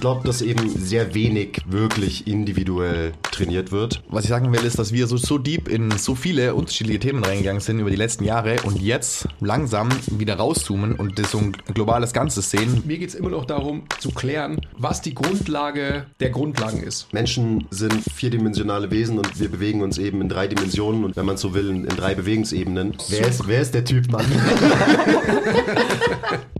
ich glaube, dass eben sehr wenig wirklich individuell trainiert wird. Was ich sagen will, ist, dass wir so, so deep in so viele unterschiedliche Themen reingegangen sind über die letzten Jahre und jetzt langsam wieder rauszoomen und das so ein globales Ganzes sehen. Mir geht es immer noch darum zu klären, was die Grundlage der Grundlagen ist. Menschen sind vierdimensionale Wesen und wir bewegen uns eben in drei Dimensionen und wenn man so will, in, in drei Bewegungsebenen. Wer ist, wer ist der Typ, Mann?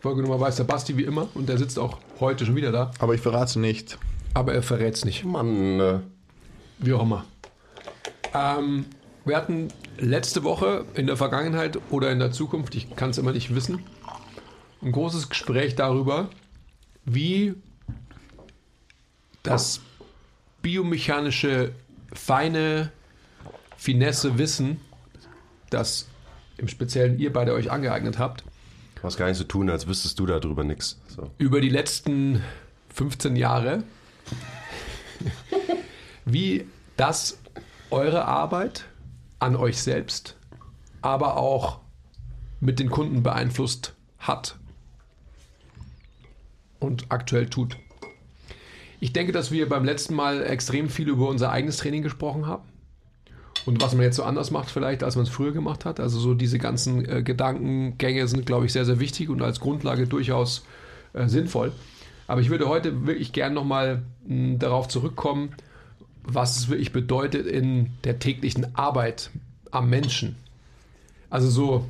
Folge Nummer weiß der Basti wie immer und der sitzt auch heute schon wieder da. Aber ich verrate es nicht. Aber er verrät es nicht. Mann, äh, Wie auch immer. Ähm, wir hatten letzte Woche in der Vergangenheit oder in der Zukunft, ich kann es immer nicht wissen, ein großes Gespräch darüber, wie das biomechanische, feine Finesse Wissen, das im Speziellen ihr beide euch angeeignet habt, du hast gar nicht so tun, als wüsstest du darüber nichts. So. über die letzten 15 Jahre, wie das eure Arbeit an euch selbst, aber auch mit den Kunden beeinflusst hat und aktuell tut. Ich denke, dass wir beim letzten Mal extrem viel über unser eigenes Training gesprochen haben. Und was man jetzt so anders macht vielleicht, als man es früher gemacht hat. Also so diese ganzen äh, Gedankengänge sind, glaube ich, sehr, sehr wichtig und als Grundlage durchaus äh, sinnvoll. Aber ich würde heute wirklich gern nochmal darauf zurückkommen, was es wirklich bedeutet in der täglichen Arbeit am Menschen. Also so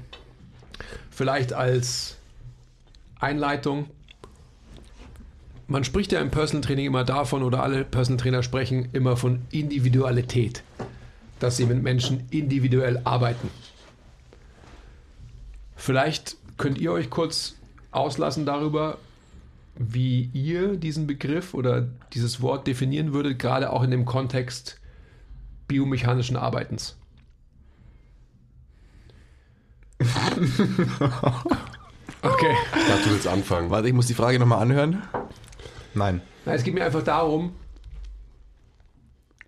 vielleicht als Einleitung. Man spricht ja im Personal Training immer davon, oder alle Personal Trainer sprechen immer von Individualität, dass sie mit Menschen individuell arbeiten. Vielleicht könnt ihr euch kurz auslassen darüber, wie ihr diesen Begriff oder dieses Wort definieren würdet, gerade auch in dem Kontext biomechanischen Arbeitens. Okay. Ich dachte, du willst anfangen. Warte, ich muss die Frage nochmal anhören. Nein. Na, es geht mir einfach darum,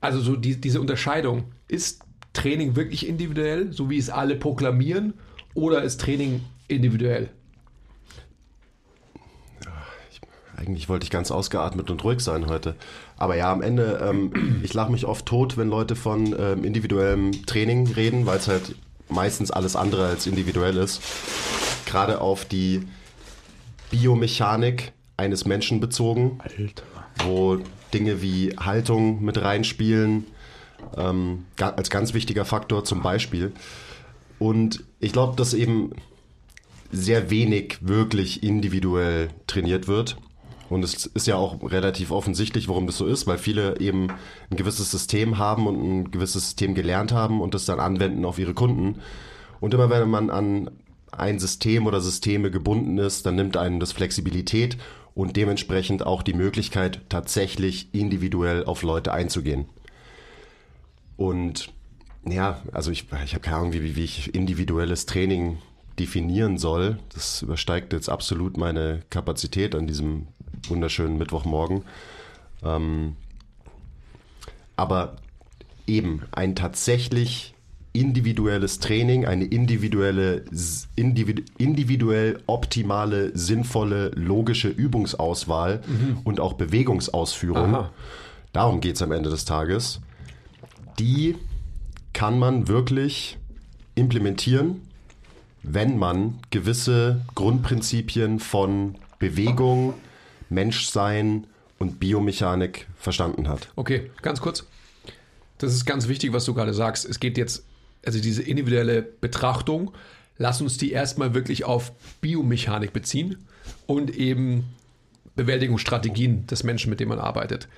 also so die, diese Unterscheidung, ist Training wirklich individuell, so wie es alle proklamieren, oder ist Training individuell? Eigentlich wollte ich ganz ausgeatmet und ruhig sein heute. Aber ja, am Ende, ähm, ich lache mich oft tot, wenn Leute von ähm, individuellem Training reden, weil es halt meistens alles andere als individuell ist. Gerade auf die Biomechanik eines Menschen bezogen, Alter. wo Dinge wie Haltung mit reinspielen, ähm, als ganz wichtiger Faktor zum Beispiel. Und ich glaube, dass eben sehr wenig wirklich individuell trainiert wird. Und es ist ja auch relativ offensichtlich, warum das so ist, weil viele eben ein gewisses System haben und ein gewisses System gelernt haben und das dann anwenden auf ihre Kunden. Und immer wenn man an ein System oder Systeme gebunden ist, dann nimmt einem das Flexibilität und dementsprechend auch die Möglichkeit, tatsächlich individuell auf Leute einzugehen. Und ja, also ich, ich habe keine Ahnung, wie, wie ich individuelles Training definieren soll. Das übersteigt jetzt absolut meine Kapazität an diesem wunderschönen Mittwochmorgen. Ähm, aber eben ein tatsächlich individuelles Training, eine individuelle, individu individuell optimale, sinnvolle, logische Übungsauswahl und auch Bewegungsausführung. Aha. Darum geht es am Ende des Tages. Die kann man wirklich implementieren, wenn man gewisse Grundprinzipien von Bewegung, Menschsein und Biomechanik verstanden hat. Okay, ganz kurz. Das ist ganz wichtig, was du gerade sagst. Es geht jetzt, also diese individuelle Betrachtung lass uns die erstmal wirklich auf Biomechanik beziehen und eben Bewältigungsstrategien des Menschen, mit dem man arbeitet.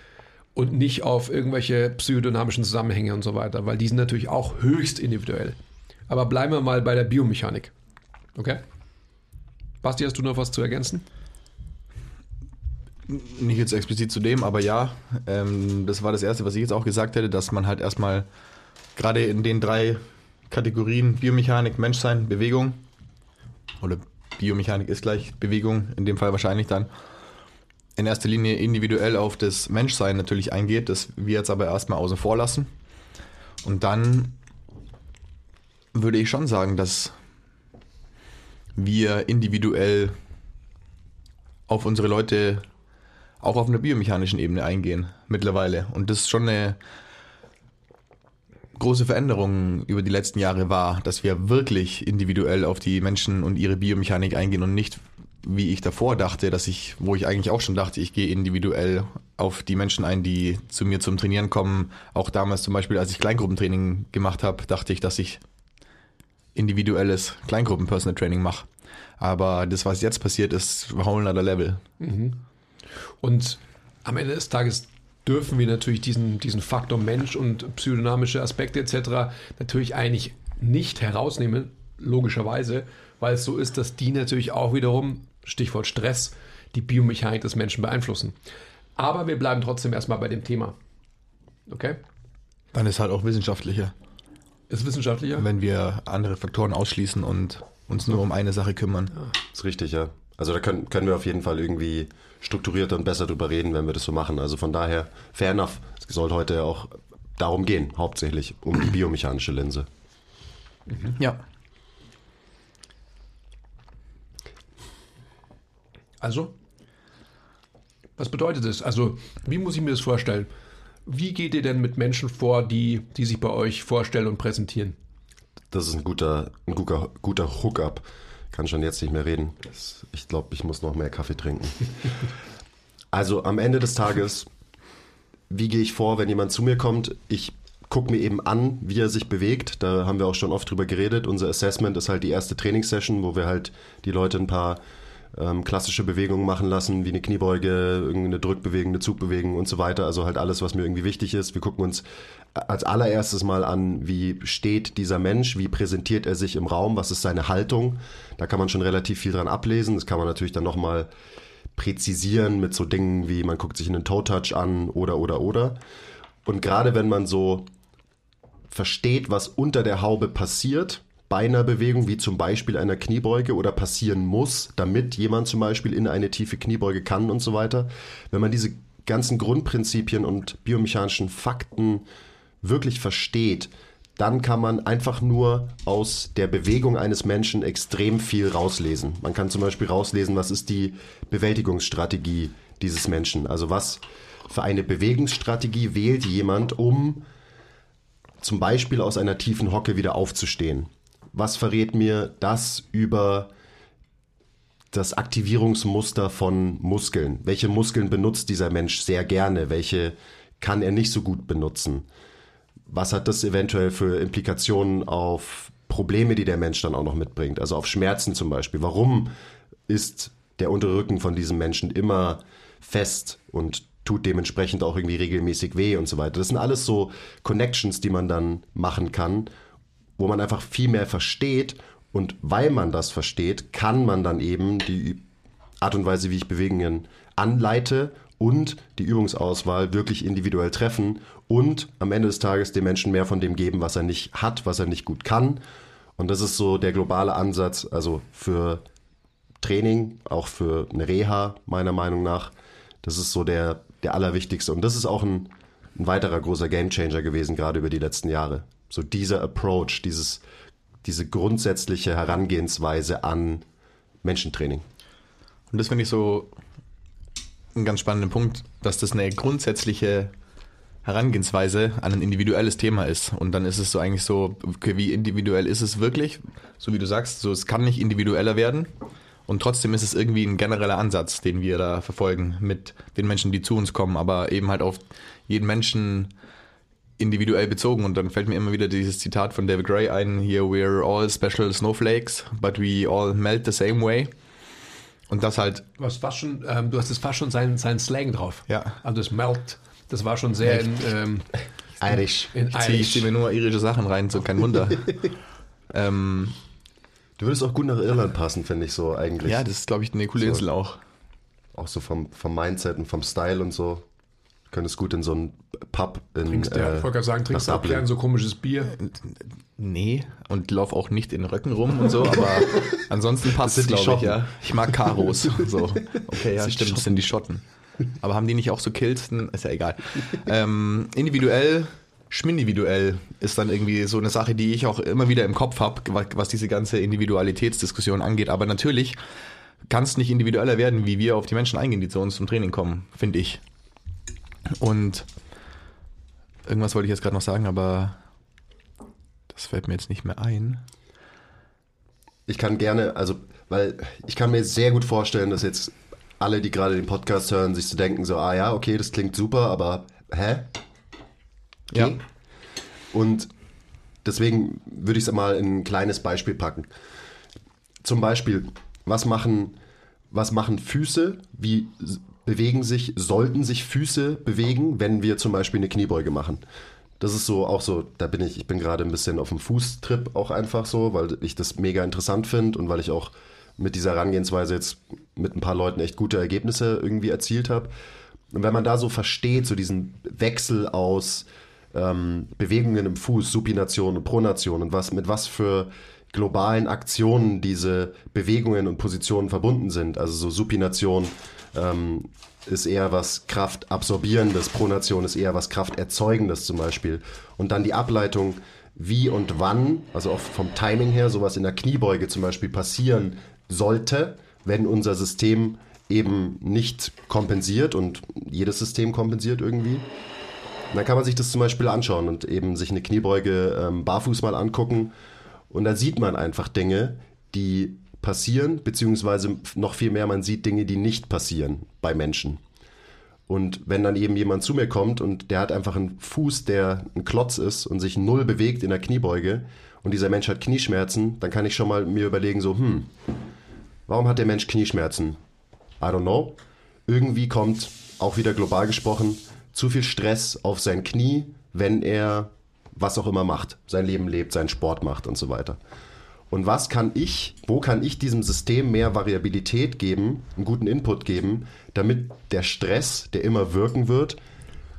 Und nicht auf irgendwelche psychodynamischen Zusammenhänge und so weiter, weil die sind natürlich auch höchst individuell. Aber bleiben wir mal bei der Biomechanik. Okay? Basti, hast du noch was zu ergänzen? Nicht jetzt explizit zu dem, aber ja, ähm, das war das Erste, was ich jetzt auch gesagt hätte, dass man halt erstmal gerade in den drei Kategorien Biomechanik, Menschsein, Bewegung oder Biomechanik ist gleich Bewegung, in dem Fall wahrscheinlich dann in erster Linie individuell auf das Menschsein natürlich eingeht, das wir jetzt aber erstmal außen vor lassen. Und dann würde ich schon sagen, dass wir individuell auf unsere Leute auch auf einer biomechanischen Ebene eingehen mittlerweile. Und das ist schon eine große Veränderung über die letzten Jahre war, dass wir wirklich individuell auf die Menschen und ihre Biomechanik eingehen und nicht wie ich davor dachte, dass ich, wo ich eigentlich auch schon dachte, ich gehe individuell auf die Menschen ein, die zu mir zum Trainieren kommen. Auch damals zum Beispiel, als ich Kleingruppentraining gemacht habe, dachte ich, dass ich individuelles Kleingruppen-Personal Training mache. Aber das, was jetzt passiert, ist a whole nother level. Und am Ende des Tages dürfen wir natürlich diesen, diesen Faktor Mensch und psychodynamische Aspekte etc. natürlich eigentlich nicht herausnehmen, logischerweise, weil es so ist, dass die natürlich auch wiederum, Stichwort Stress, die Biomechanik des Menschen beeinflussen. Aber wir bleiben trotzdem erstmal bei dem Thema. Okay? Dann ist halt auch wissenschaftlicher, Ist wissenschaftlicher? wenn wir andere Faktoren ausschließen und uns nur um eine Sache kümmern. Ist richtig, ja. Also da können, können wir auf jeden Fall irgendwie strukturierter und besser drüber reden, wenn wir das so machen. Also von daher, fair enough. Es soll heute auch darum gehen, hauptsächlich um die biomechanische Linse. Ja. Also? Was bedeutet das? Also, wie muss ich mir das vorstellen? Wie geht ihr denn mit Menschen vor, die, die sich bei euch vorstellen und präsentieren? Das ist ein guter, ein guter, guter Hookup. Kann schon jetzt nicht mehr reden. Ich glaube, ich muss noch mehr Kaffee trinken. Also am Ende des Tages, wie gehe ich vor, wenn jemand zu mir kommt? Ich gucke mir eben an, wie er sich bewegt. Da haben wir auch schon oft drüber geredet. Unser Assessment ist halt die erste Trainingssession, wo wir halt die Leute ein paar ähm, klassische Bewegungen machen lassen, wie eine Kniebeuge, irgendeine Drückbewegung, eine Zugbewegung und so weiter. Also halt alles, was mir irgendwie wichtig ist. Wir gucken uns als allererstes mal an, wie steht dieser Mensch, wie präsentiert er sich im Raum, was ist seine Haltung. Da kann man schon relativ viel dran ablesen. Das kann man natürlich dann nochmal präzisieren mit so Dingen wie, man guckt sich einen Toe-Touch an oder, oder, oder. Und gerade wenn man so versteht, was unter der Haube passiert, bei einer Bewegung, wie zum Beispiel einer Kniebeuge oder passieren muss, damit jemand zum Beispiel in eine tiefe Kniebeuge kann und so weiter. Wenn man diese ganzen Grundprinzipien und biomechanischen Fakten wirklich versteht, dann kann man einfach nur aus der Bewegung eines Menschen extrem viel rauslesen. Man kann zum Beispiel rauslesen, was ist die Bewältigungsstrategie dieses Menschen. Also was für eine Bewegungsstrategie wählt jemand, um zum Beispiel aus einer tiefen Hocke wieder aufzustehen. Was verrät mir das über das Aktivierungsmuster von Muskeln? Welche Muskeln benutzt dieser Mensch sehr gerne? Welche kann er nicht so gut benutzen? Was hat das eventuell für Implikationen auf Probleme, die der Mensch dann auch noch mitbringt? Also auf Schmerzen zum Beispiel. Warum ist der untere Rücken von diesem Menschen immer fest und tut dementsprechend auch irgendwie regelmäßig weh und so weiter? Das sind alles so Connections, die man dann machen kann wo man einfach viel mehr versteht und weil man das versteht, kann man dann eben die Art und Weise, wie ich Bewegungen anleite und die Übungsauswahl wirklich individuell treffen und am Ende des Tages dem Menschen mehr von dem geben, was er nicht hat, was er nicht gut kann. Und das ist so der globale Ansatz, also für Training, auch für eine Reha, meiner Meinung nach. Das ist so der, der allerwichtigste. Und das ist auch ein, ein weiterer großer Gamechanger gewesen, gerade über die letzten Jahre. So dieser Approach, dieses, diese grundsätzliche Herangehensweise an Menschentraining. Und das finde ich so einen ganz spannenden Punkt, dass das eine grundsätzliche Herangehensweise an ein individuelles Thema ist. Und dann ist es so eigentlich so, okay, wie individuell ist es wirklich? So wie du sagst, so es kann nicht individueller werden. Und trotzdem ist es irgendwie ein genereller Ansatz, den wir da verfolgen mit den Menschen, die zu uns kommen, aber eben halt auf jeden Menschen individuell bezogen und dann fällt mir immer wieder dieses Zitat von David Gray ein, hier we're all special snowflakes, but we all melt the same way. Und das halt, Du hast fast schon, ähm, du hast jetzt fast schon seinen, seinen Slang drauf. Ja. Also das Melt, das war schon sehr in, ähm, Irish. in ich ziehe zieh mir nur irische Sachen rein, so kein Wunder. ähm, Du würdest auch gut nach Irland passen, finde ich so eigentlich. ja, das ist, glaube ich, eine coole So. Insel auch. Auch so vom, vom Mindset und vom Style und so. Du könntest gut in so einen Pub in Trinkst, ja, ich wollte gerade sagen, trinkst du nach auch gern so komisches Bier? Nee, und lauf auch nicht in Röcken rum und so, aber ansonsten passt Das es, glaube ich, ja. Ich mag Karos. So. Okay, ja, die stimmt, das sind die Schotten. Aber haben die nicht auch so Kills? Hm, Ist ja egal. Ähm, individuell, schmindividuell ist dann irgendwie so eine Sache, die ich auch immer wieder im Kopf habe, was diese ganze Individualitätsdiskussion angeht. Aber natürlich kann es nicht individueller werden, wie wir auf die Menschen eingehen, die zu uns zum Training kommen, finde ich. Und irgendwas wollte ich jetzt gerade noch sagen, aber das fällt mir jetzt nicht mehr ein. Ich kann gerne, also, weil ich kann mir sehr gut vorstellen, dass jetzt alle, die gerade den Podcast hören, sich so denken, so, ah ja, okay, das klingt super, aber hä? Ja. Und deswegen würde ich es mal in ein kleines Beispiel packen. Zum Beispiel, was machen, was machen Füße? Wie bewegen sich, sollten sich Füße bewegen, wenn wir zum Beispiel eine Kniebeuge machen? Das ist so auch so, da bin ich, ich bin gerade ein bisschen auf dem Fußtrip auch einfach so, weil ich das mega interessant finde und weil ich auch mit dieser Herangehensweise jetzt mit ein paar Leuten echt gute Ergebnisse irgendwie erzielt habe. Und wenn man da so versteht, so diesen Wechsel aus ähm, Bewegungen im Fuß, Supination und Pronation und was mit was für globalen Aktionen diese Bewegungen und Positionen verbunden sind. Also so Supination ähm, ist eher was Kraftabsorbierendes, Pronation ist eher was Krafterzeugendes zum Beispiel. Und dann die Ableitung, wie und wann, also auch vom Timing her, sowas in der Kniebeuge zum Beispiel passieren sollte, wenn unser System eben nicht kompensiert und jedes System kompensiert irgendwie. Dann kann man sich das zum Beispiel anschauen und eben sich eine Kniebeuge ähm, barfuß mal angucken. Und dann sieht man einfach Dinge, die passieren, beziehungsweise noch viel mehr, man sieht Dinge, die nicht passieren bei Menschen. Und wenn dann eben jemand zu mir kommt und der hat einfach einen Fuß, der ein Klotz ist und sich null bewegt in der Kniebeuge und dieser Mensch hat Knieschmerzen, dann kann ich schon mal mir überlegen, so, hm, warum hat der Mensch Knieschmerzen? I don't know. Irgendwie kommt, auch wieder global gesprochen, zu viel Stress auf sein Knie, wenn er was auch immer macht, sein Leben lebt, seinen Sport macht und so weiter. Und was kann ich, wo kann ich diesem System mehr Variabilität geben, einen guten Input geben, damit der Stress, der immer wirken wird,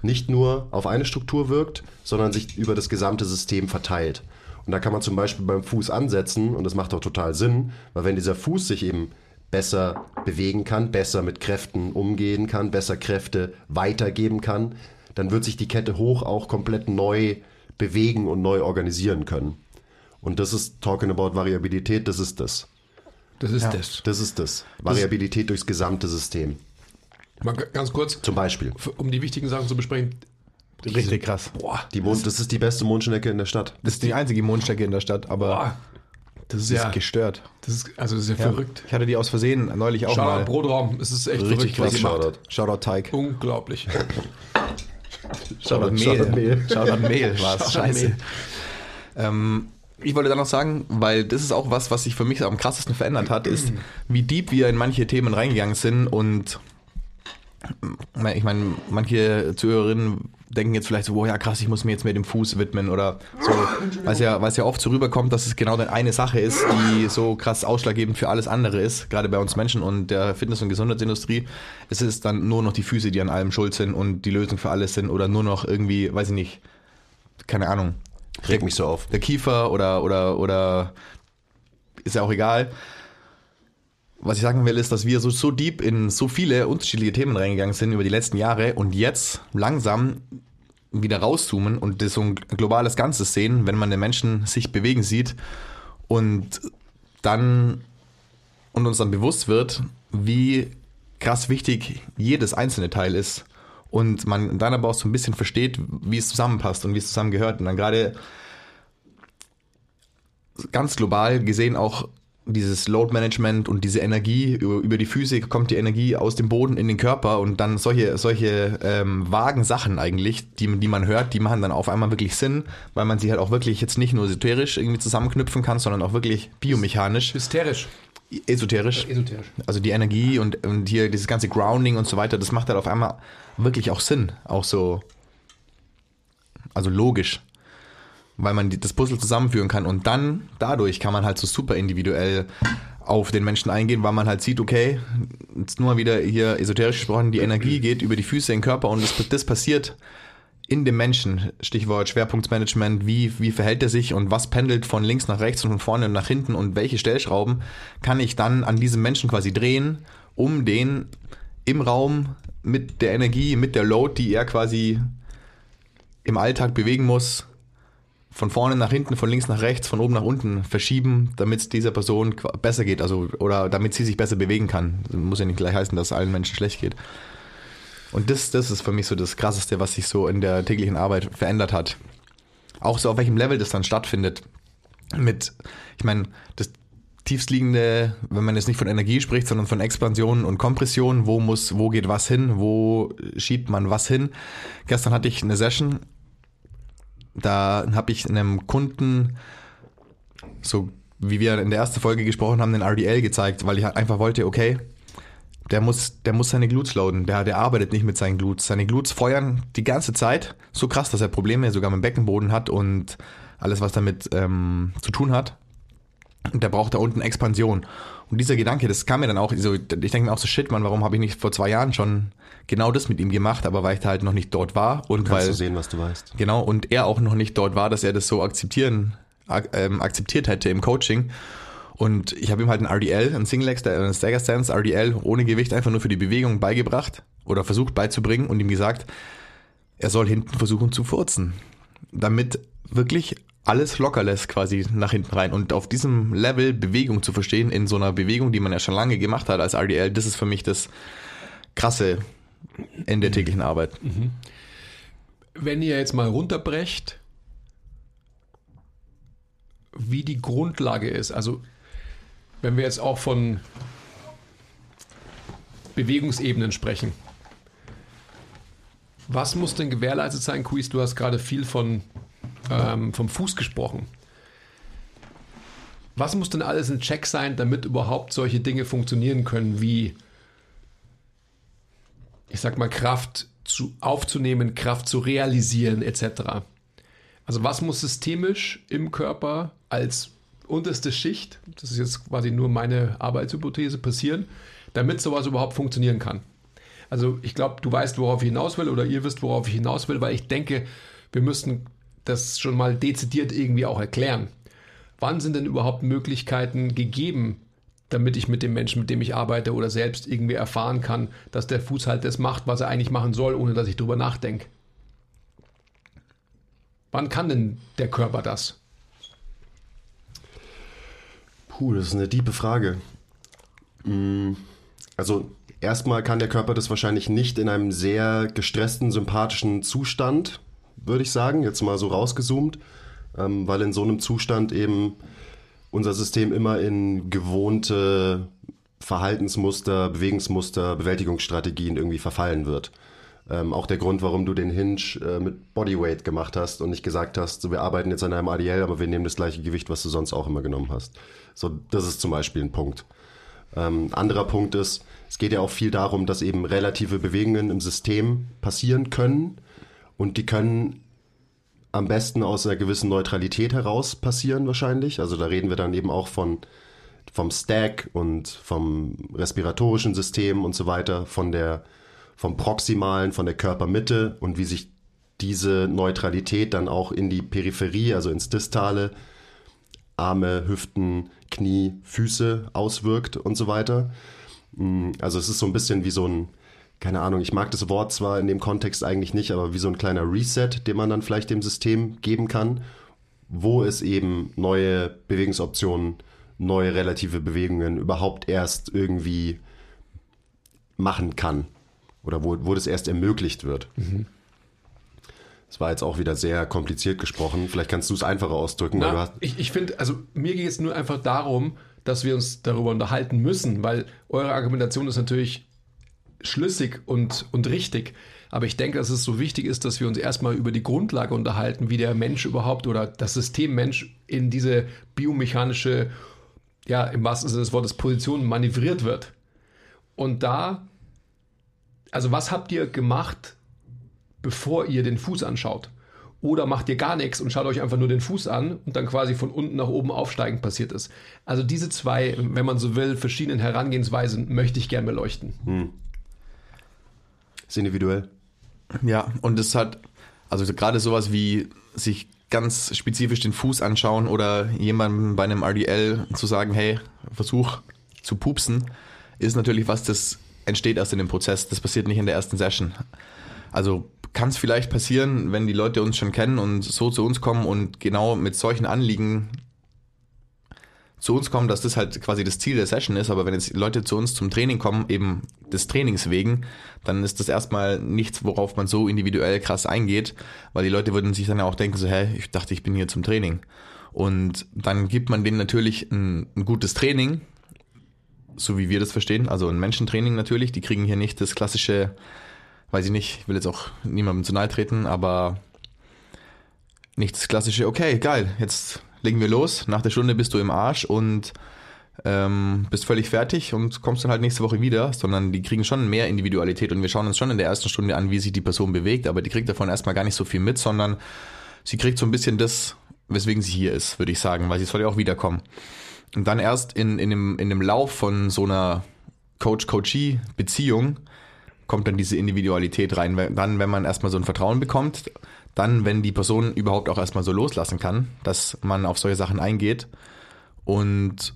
nicht nur auf eine Struktur wirkt, sondern sich über das gesamte System verteilt. Und da kann man zum Beispiel beim Fuß ansetzen und das macht auch total Sinn, weil wenn dieser Fuß sich eben besser bewegen kann, besser mit Kräften umgehen kann, besser Kräfte weitergeben kann, dann wird sich die Kette hoch auch komplett neu bewegen und neu organisieren können. Und das ist Talking about Variabilität, das ist das. Das ist das. Das ist das. Variabilität durchs gesamte System. Mal ganz kurz, Zum Beispiel. um die wichtigen Sachen zu besprechen. Richtig krass. Boah, Die Mond, das ist die beste Mondschnecke in der Stadt. Das ist die einzige Mondstrecke in der Stadt, aber boah. Das ist ja, gestört. das ist, also das ist ja, Ja. verrückt. Ich hatte die aus Versehen neulich auch Shoutout mal. Brotraum, es ist echt Richtig verrückt, krass. Shoutout. Shoutout Teig. Unglaublich. Shoutout Shoutout Mehl. Mehl. Shoutout Mehl war es. Scheiße. Ähm, ich wollte dann noch sagen, weil das ist auch was, was sich für mich am krassesten verändert hat, ist, wie deep wir in manche Themen reingegangen sind und ich meine, manche Zuhörerinnen denken jetzt vielleicht so, oh ja krass, ich muss mir jetzt mehr dem Fuß widmen oder so, weil es ja, ja oft so rüberkommt, dass es genau dann eine Sache ist, die so krass ausschlaggebend für alles andere ist, gerade bei uns Menschen und der Fitness- und Gesundheitsindustrie. Es ist dann nur noch die Füße, die an allem schuld sind und die Lösung für alles sind oder nur noch irgendwie, weiß ich nicht, keine Ahnung, Regt mich so auf. der Kiefer oder, oder, oder ist ja auch egal. Was ich sagen will, ist, dass wir so, so deep in so viele unterschiedliche Themen reingegangen sind über die letzten Jahre und jetzt langsam wieder rauszoomen und so ein globales Ganzes sehen, wenn man den Menschen sich bewegen sieht und dann und uns dann bewusst wird, wie krass wichtig jedes einzelne Teil ist und man dann aber auch so ein bisschen versteht, wie es zusammenpasst und wie es zusammengehört. Und dann gerade ganz global gesehen auch dieses Load Management und diese Energie über, über die Füße kommt die Energie aus dem Boden in den Körper und dann solche solche ähm, vagen Sachen eigentlich, die, die man hört, die machen dann auf einmal wirklich Sinn, weil man sie halt auch wirklich jetzt nicht nur esoterisch irgendwie zusammenknüpfen kann, sondern auch wirklich biomechanisch, Hysterisch. esoterisch. Esoterisch. Also die Energie und, und hier dieses ganze Grounding und so weiter, das macht halt auf einmal wirklich auch Sinn, auch so also logisch weil man das Puzzle zusammenführen kann und dann dadurch kann man halt so super individuell auf den Menschen eingehen, weil man halt sieht, okay, jetzt nur mal wieder hier esoterisch gesprochen, die Energie geht über die Füße in den Körper und das, das passiert in dem Menschen, Stichwort Schwerpunktmanagement, wie, wie verhält er sich und was pendelt von links nach rechts und von vorne nach hinten und welche Stellschrauben kann ich dann an diesem Menschen quasi drehen, um den im Raum mit der Energie, mit der Load, die er quasi im Alltag bewegen muss, von vorne nach hinten, von links nach rechts, von oben nach unten verschieben, damit es dieser Person besser geht, also oder damit sie sich besser bewegen kann. Muss ja nicht gleich heißen, dass allen Menschen schlecht geht. Und das, das ist für mich so das Krasseste, was sich so in der täglichen Arbeit verändert hat. Auch so auf welchem Level das dann stattfindet. Mit, ich meine, das tiefstliegende, wenn man jetzt nicht von Energie spricht, sondern von Expansion und Kompression, wo muss, wo geht was hin, wo schiebt man was hin. Gestern hatte ich eine Session, da habe ich einem Kunden so wie wir in der ersten Folge gesprochen haben, den RDL gezeigt, weil ich halt einfach wollte, okay, der muss, der muss seine Glutes loaden. Der, der arbeitet nicht mit seinen Glutes. Seine Glutes feuern die ganze Zeit. So krass, dass er Probleme sogar mit dem Beckenboden hat und alles, was damit ähm, zu tun hat. Und der braucht da unten Expansion. Und dieser Gedanke, das kam mir dann auch, so, ich denke mir auch so, shit, Mann, warum habe ich nicht vor zwei Jahren schon genau das mit ihm gemacht, aber weil ich da halt noch nicht dort war und Kannst weil du sehen, was du weißt. Genau, und er auch noch nicht dort war, dass er das so akzeptieren, ak ähm, akzeptiert hätte im Coaching. Und ich habe ihm halt ein RDL, ein Single Leg, ein Stagger Stance RDL ohne Gewicht einfach nur für die Bewegung beigebracht oder versucht beizubringen und ihm gesagt, er soll hinten versuchen zu furzen, damit wirklich alles locker lässt quasi nach hinten rein. Und auf diesem Level Bewegung zu verstehen, in so einer Bewegung, die man ja schon lange gemacht hat als RDL, das ist für mich das Krasse in der täglichen Arbeit. Wenn ihr jetzt mal runterbrecht, wie die Grundlage ist, also wenn wir jetzt auch von Bewegungsebenen sprechen, was muss denn gewährleistet sein, Quiz? Du hast gerade viel von, ähm, vom Fuß gesprochen. Was muss denn alles in Check sein, damit überhaupt solche Dinge funktionieren können, wie, ich sag mal, Kraft zu, aufzunehmen, Kraft zu realisieren, etc. Also was muss systemisch im Körper als unterste Schicht, das ist jetzt quasi nur meine Arbeitshypothese, passieren, damit sowas überhaupt funktionieren kann? Also ich glaube, du weißt, worauf ich hinaus will oder ihr wisst, worauf ich hinaus will, weil ich denke, wir müssten das schon mal dezidiert irgendwie auch erklären. Wann sind denn überhaupt Möglichkeiten gegeben, damit ich mit dem Menschen, mit dem ich arbeite oder selbst irgendwie erfahren kann, dass der Fuß halt das macht, was er eigentlich machen soll, ohne dass ich drüber nachdenke? Wann kann denn der Körper das? Puh, das ist eine tiefe Frage. Mm, Also erstmal kann der Körper das wahrscheinlich nicht in einem sehr gestressten, sympathischen Zustand, würde ich sagen, jetzt mal so rausgezoomt, ähm, weil in so einem Zustand eben unser System immer in gewohnte Verhaltensmuster, Bewegungsmuster, Bewältigungsstrategien irgendwie verfallen wird. Ähm, auch der Grund, warum du den Hinge äh, mit Bodyweight gemacht hast und nicht gesagt hast, so wir arbeiten jetzt an einem ADL, aber wir nehmen das gleiche Gewicht, was du sonst auch immer genommen hast. So, das ist zum Beispiel ein Punkt. Ähm, anderer Punkt ist, es geht ja auch viel darum, dass eben relative Bewegungen im System passieren können und die können am besten aus einer gewissen Neutralität heraus passieren wahrscheinlich. Also da reden wir dann eben auch von vom Stack und vom respiratorischen System und so weiter, von der vom Proximalen, von der Körpermitte und wie sich diese Neutralität dann auch in die Peripherie, also ins Distale, Arme, Hüften, Knie, Füße auswirkt und so weiter. Mm, Also es ist so ein bisschen wie so ein, keine Ahnung, ich mag das Wort zwar in dem Kontext eigentlich nicht, aber wie so ein kleiner Reset, den man dann vielleicht dem System geben kann, wo es eben neue Bewegungsoptionen, neue relative Bewegungen überhaupt erst irgendwie machen kann. Oder wo, wo das erst ermöglicht wird. Das war jetzt auch wieder sehr kompliziert gesprochen. Vielleicht kannst du es einfacher ausdrücken, Na, hast. ich ich finde, also mir geht es nur einfach darum, dass wir uns darüber unterhalten müssen, weil eure Argumentation ist natürlich schlüssig und, und richtig. Aber ich denke, dass es so wichtig ist, dass wir uns erstmal über die Grundlage unterhalten, wie der Mensch überhaupt oder das System Mensch in diese biomechanische, ja, im wahrsten Sinne des Wortes, Position manövriert wird. Und da, also was habt ihr gemacht, bevor ihr den Fuß anschaut? Oder macht ihr gar nichts und schaut euch einfach nur den Fuß an und dann quasi von unten nach oben aufsteigend passiert ist. Also diese zwei, wenn man so will, verschiedenen Herangehensweisen möchte ich gern beleuchten. Hm. Ist individuell. Ja, und es hat, also gerade sowas wie sich ganz spezifisch den Fuß anschauen oder jemandem bei einem RDL zu sagen, hey, versuch zu pupsen, ist natürlich was, das entsteht erst in dem Prozess. Das passiert nicht in der ersten Session. Also kann es vielleicht passieren, wenn die Leute uns schon kennen und so zu uns kommen und genau mit solchen Anliegen zu uns kommen, dass das halt quasi das Ziel der Session ist, aber wenn jetzt Leute zu uns zum Training kommen, eben des Trainings wegen, dann ist das erstmal nichts, worauf man so individuell krass eingeht, weil die Leute würden sich dann auch denken so, hä, ich dachte, ich bin hier zum Training. Und dann gibt man denen natürlich ein, ein gutes Training, so wie wir das verstehen, also ein Menschentraining natürlich, die kriegen hier nicht das klassische, weiß ich nicht, ich will jetzt auch niemandem zu nahe treten, aber nicht das klassische, okay, geil, jetzt legen wir los. Nach der Stunde bist du im Arsch und ähm, bist völlig fertig und kommst dann halt nächste Woche wieder, sondern die kriegen schon mehr Individualität und wir schauen uns schon in der ersten Stunde an, wie sich die Person bewegt, aber die kriegt davon erstmal gar nicht so viel mit, sondern sie kriegt so ein bisschen das, weswegen sie hier ist, würde ich sagen, weil sie soll ja auch wiederkommen. Und dann erst in, in, dem, in dem Lauf von so einer Coach-Coachee-Beziehung kommt dann diese Individualität rein. Dann, wenn man erstmal so ein Vertrauen bekommt, dann, wenn die Person überhaupt auch erstmal so loslassen kann, dass man auf solche Sachen eingeht. Und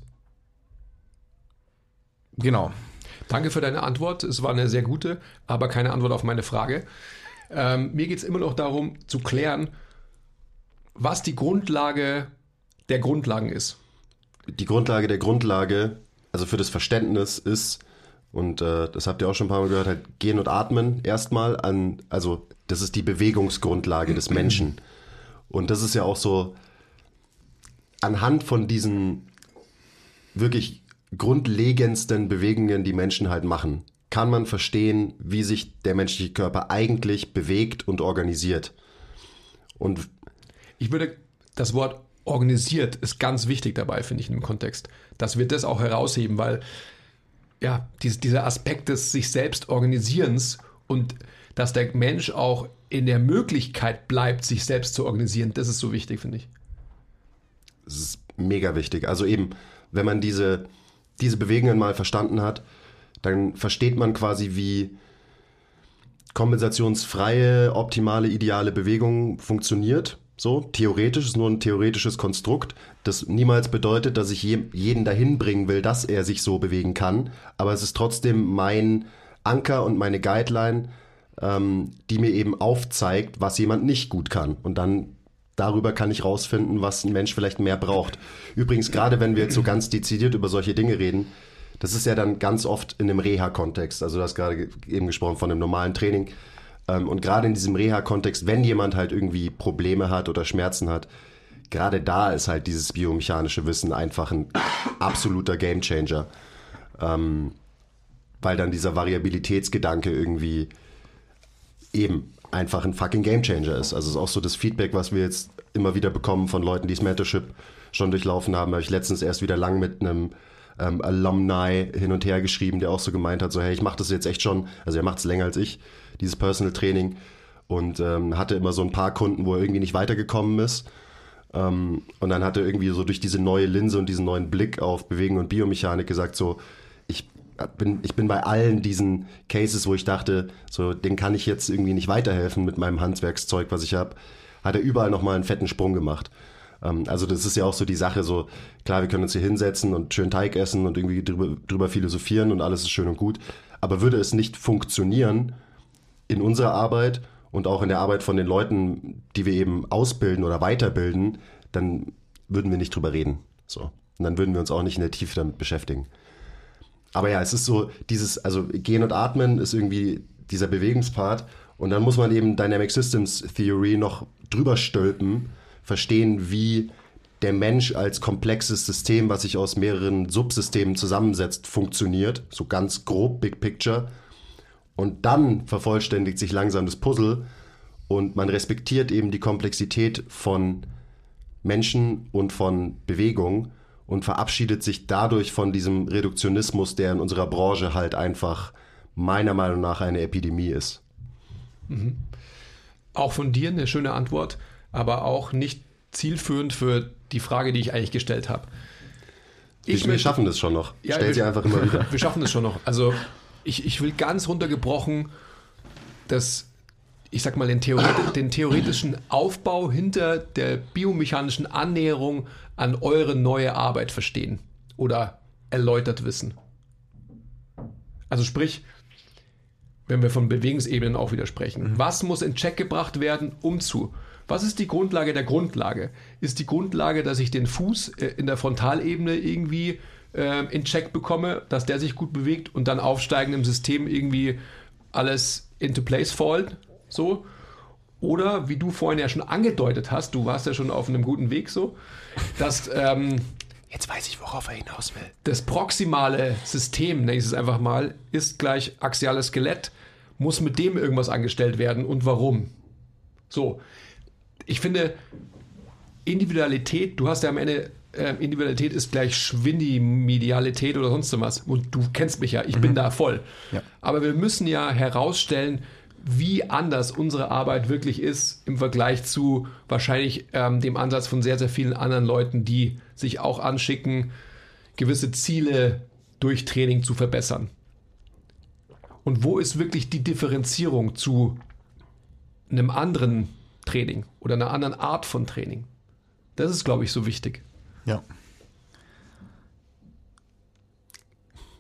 genau. Danke für deine Antwort. Es war eine sehr gute, aber keine Antwort auf meine Frage. Ähm, mir geht es immer noch darum zu klären, was die Grundlage der Grundlagen ist. Die Grundlage der Grundlage, also für das Verständnis ist, und äh, das habt ihr auch schon ein paar Mal gehört, halt gehen und atmen erstmal an, also das ist die Bewegungsgrundlage des Menschen. Und das ist ja auch so, anhand von diesen wirklich grundlegendsten Bewegungen, die Menschen halt machen, kann man verstehen, wie sich der menschliche Körper eigentlich bewegt und organisiert. Und ich würde das Wort organisiert ist ganz wichtig dabei, finde ich, in dem Kontext, dass wir das auch herausheben, weil ja, dieser Aspekt des sich selbst Organisierens und dass der Mensch auch in der Möglichkeit bleibt, sich selbst zu organisieren. Das ist so wichtig, finde ich. Das ist mega wichtig. Also eben, wenn man diese, diese Bewegungen mal verstanden hat, dann versteht man quasi, wie kompensationsfreie, optimale, ideale Bewegung funktioniert. So, theoretisch ist nur ein theoretisches Konstrukt, das niemals bedeutet, dass ich jeden dahin bringen will, dass er sich so bewegen kann. Aber es ist trotzdem mein Anker und meine Guideline, ähm, die mir eben aufzeigt, was jemand nicht gut kann. Und dann darüber kann ich rausfinden, was ein Mensch vielleicht mehr braucht. Übrigens, gerade wenn wir jetzt so ganz dezidiert über solche Dinge reden, das ist ja dann ganz oft in einem Reha-Kontext. Also du hast gerade eben gesprochen von einem normalen Training. Ähm, und gerade in diesem Reha-Kontext, wenn jemand halt irgendwie Probleme hat oder Schmerzen hat, gerade da ist halt dieses biomechanische Wissen einfach ein absoluter Gamechanger. Ähm, weil dann dieser Variabilitätsgedanke irgendwie eben einfach ein fucking Gamechanger ist. Also es ist auch so das Feedback, was wir jetzt immer wieder bekommen von Leuten, die das Mentorship schon durchlaufen haben. Habe ich letztens erst wieder lang mit einem ähm, Alumni hin und her geschrieben, der auch so gemeint hat, so hey, ich mache das jetzt echt schon, also er macht es länger als ich, dieses Personal Training und ähm, hatte immer so ein paar Kunden, wo er irgendwie nicht weitergekommen ist. Ähm, und dann hat er irgendwie so durch diese neue Linse und diesen neuen Blick auf Bewegung und Biomechanik gesagt, so bin, ich bin bei allen diesen Cases, wo ich dachte, so, den kann ich jetzt irgendwie nicht weiterhelfen mit meinem Handwerkszeug, was ich habe, hat er überall nochmal einen fetten Sprung gemacht. Ähm, also das ist ja auch so die Sache, so klar, wir können uns hier hinsetzen und schön Teig essen und irgendwie drüber, drüber philosophieren und alles ist schön und gut, aber würde es nicht funktionieren in unserer Arbeit und auch in der Arbeit von den Leuten, die wir eben ausbilden oder weiterbilden, dann würden wir nicht drüber reden. So. Und dann würden wir uns auch nicht in der Tiefe damit beschäftigen. Aber ja, es ist so, dieses, also Gehen und Atmen ist irgendwie dieser Bewegungspart. Und dann muss man eben Dynamic Systems Theory noch drüber stülpen, verstehen, wie der Mensch als komplexes System, was sich aus mehreren Subsystemen zusammensetzt, funktioniert. So ganz grob, Big Picture. Und dann vervollständigt sich langsam das Puzzle und man respektiert eben die Komplexität von Menschen und von Bewegung und verabschiedet sich dadurch von diesem Reduktionismus, der in unserer Branche halt einfach meiner Meinung nach eine Epidemie ist. Auch von dir eine schöne Antwort, aber auch nicht zielführend für die Frage, die ich eigentlich gestellt habe. Ich wir schaffen das schon noch. Ja, Stell wir- sie einfach immer wieder. Wir schaffen das schon noch. Also ich, ich will ganz runtergebrochen, dass ich sag mal den, Theoret den theoretischen Aufbau hinter der biomechanischen Annäherung an eure neue Arbeit verstehen oder erläutert wissen. Also sprich, wenn wir von Bewegungsebenen auch wieder sprechen. Was muss in Check gebracht werden, um zu? Was ist die Grundlage der Grundlage? Ist die Grundlage, dass ich den Fuß äh, in der Frontalebene irgendwie äh, in Check bekomme, dass der sich gut bewegt und dann aufsteigend im System irgendwie alles into place fällt? So? Oder wie du vorhin ja schon angedeutet hast, du warst ja schon auf einem guten Weg so, dass ähm, Jetzt weiß ich, worauf er hinaus will. das proximale System, nenne ich es einfach mal, ist gleich axiales Skelett, muss mit dem irgendwas angestellt werden und warum. So, ich finde, Individualität, du hast ja am Ende, äh, Individualität ist gleich Schwindi-Medialität oder sonst was. Und du kennst mich ja, ich bin da voll. Ja. Aber wir müssen ja herausstellen, wie anders unsere Arbeit wirklich ist im Vergleich zu wahrscheinlich ähm, dem Ansatz von sehr, sehr vielen anderen Leuten, die sich auch anschicken, gewisse Ziele durch Training zu verbessern. Und wo ist wirklich die Differenzierung zu einem anderen Training oder einer anderen Art von Training? Das ist, glaube ich, so wichtig. Ja.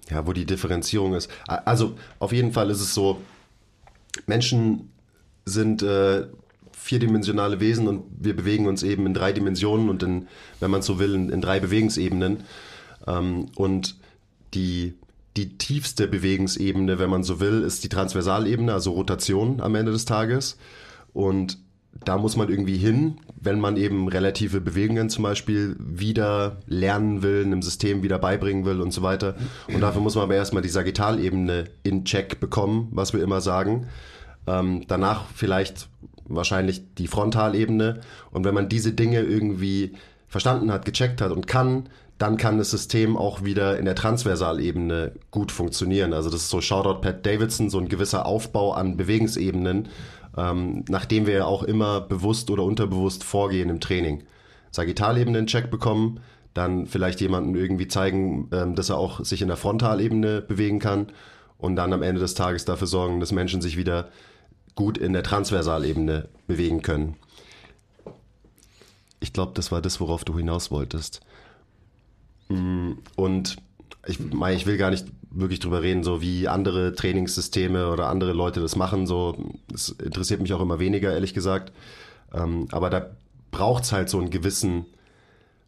Ja, wo die Differenzierung ist. Also auf jeden Fall ist es so, Menschen sind äh, vierdimensionale Wesen und wir bewegen uns eben in drei Dimensionen und in, wenn man so will, in, in drei Bewegungsebenen. Ähm, und die, die tiefste Bewegungsebene, wenn man so will, ist die Transversalebene, also Rotation am Ende des Tages. Und da muss man irgendwie hin, wenn man eben relative Bewegungen zum Beispiel wieder lernen will, einem System wieder beibringen will und so weiter. Und dafür muss man aber erstmal die Sagittalebene in Check bekommen, was wir immer sagen. Ähm, danach vielleicht wahrscheinlich die Frontalebene. Und wenn man diese Dinge irgendwie verstanden hat, gecheckt hat und kann, dann kann das System auch wieder in der Transversalebene gut funktionieren. Also das ist so Shoutout Pat Davidson, so ein gewisser Aufbau an Bewegungsebenen, ähm, nachdem wir ja auch immer bewusst oder unterbewusst vorgehen im Training. Sagittalebene in Check bekommen, dann vielleicht jemanden irgendwie zeigen, ähm, dass er auch sich in der Frontalebene bewegen kann und dann am Ende des Tages dafür sorgen, dass Menschen sich wieder gut in der Transversalebene bewegen können. Ich glaube, das war das, worauf du hinaus wolltest. Mm, Und ich, ich will gar nicht wirklich drüber reden, so wie andere Trainingssysteme oder andere Leute das machen. So, das interessiert mich auch immer weniger, ehrlich gesagt. Ähm, aber da braucht es halt so einen gewissen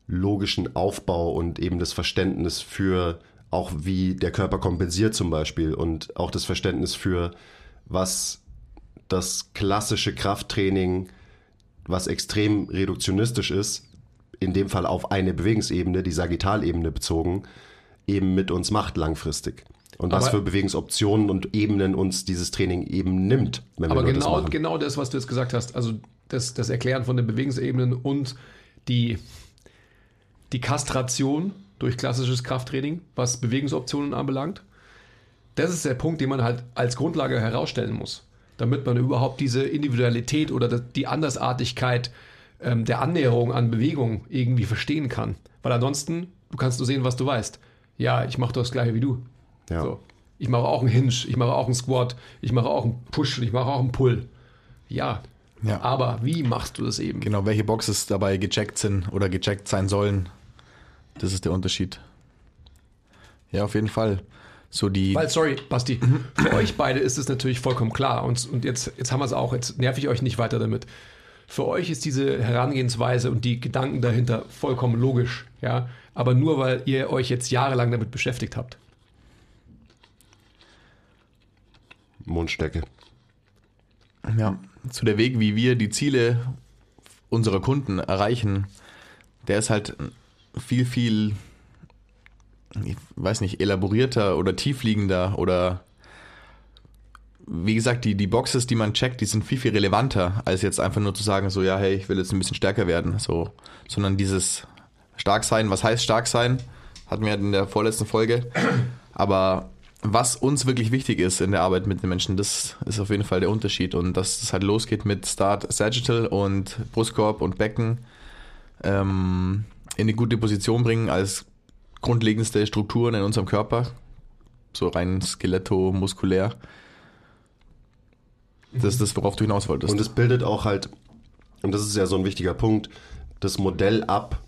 logischen Aufbau und eben das Verständnis für auch wie der Körper kompensiert zum Beispiel und auch das Verständnis für was das klassische Krafttraining, was extrem reduktionistisch ist, in dem Fall auf eine Bewegungsebene, die Sagittalebene bezogen, eben mit uns macht langfristig. Und was Aber- für Bewegungsoptionen und Ebenen uns dieses Training eben nimmt, wenn Aber wir nur das genau, machen. genau das, was du jetzt gesagt hast, also das, das Erklären von den Bewegungsebenen und die, die Kastration durch klassisches Krafttraining, was Bewegungsoptionen anbelangt, das ist der Punkt, den man halt als Grundlage herausstellen muss, damit man überhaupt diese Individualität oder die Andersartigkeit ähm, der Annäherung an Bewegung irgendwie verstehen kann. Weil ansonsten, du kannst nur sehen, was du weißt. Ja, ich mache das gleiche wie du. Ja. So. Ich mache auch einen Hinge, ich mache auch einen Squat, ich mache auch einen Push, ich mache auch einen Pull. Ja. Ja. Aber wie machst du das eben? Genau, welche Boxes dabei gecheckt sind oder gecheckt sein sollen. Das ist der Unterschied. Ja, auf jeden Fall. So die. Weil, sorry, Basti, für euch beide ist es natürlich vollkommen klar. Und, und jetzt, jetzt haben wir es auch, jetzt nerv ich euch nicht weiter damit. Für euch ist diese Herangehensweise und die Gedanken dahinter vollkommen logisch, ja. Aber nur weil ihr euch jetzt jahrelang damit beschäftigt habt. Mundstecke. Ja, zu der Weg, wie wir die Ziele unserer Kunden erreichen, der ist halt viel, viel, ich weiß nicht, elaborierter oder tiefliegender oder wie gesagt, die, die Boxes, die man checkt, die sind viel, viel relevanter, als jetzt einfach nur zu sagen, so, ja, hey, ich will jetzt ein bisschen stärker werden, so, sondern dieses stark sein, was heißt stark sein, hatten wir in der vorletzten Folge, aber was uns wirklich wichtig ist in der Arbeit mit den Menschen, das ist auf jeden Fall der Unterschied und dass es halt losgeht mit Start Sagittal und Brustkorb und Becken ähm, in eine gute Position bringen als grundlegendste Strukturen in unserem Körper, so rein skeletto-muskulär. Das ist das, worauf du hinaus wolltest. Und es bildet auch halt, und das ist ja so ein wichtiger Punkt, das Modell ab.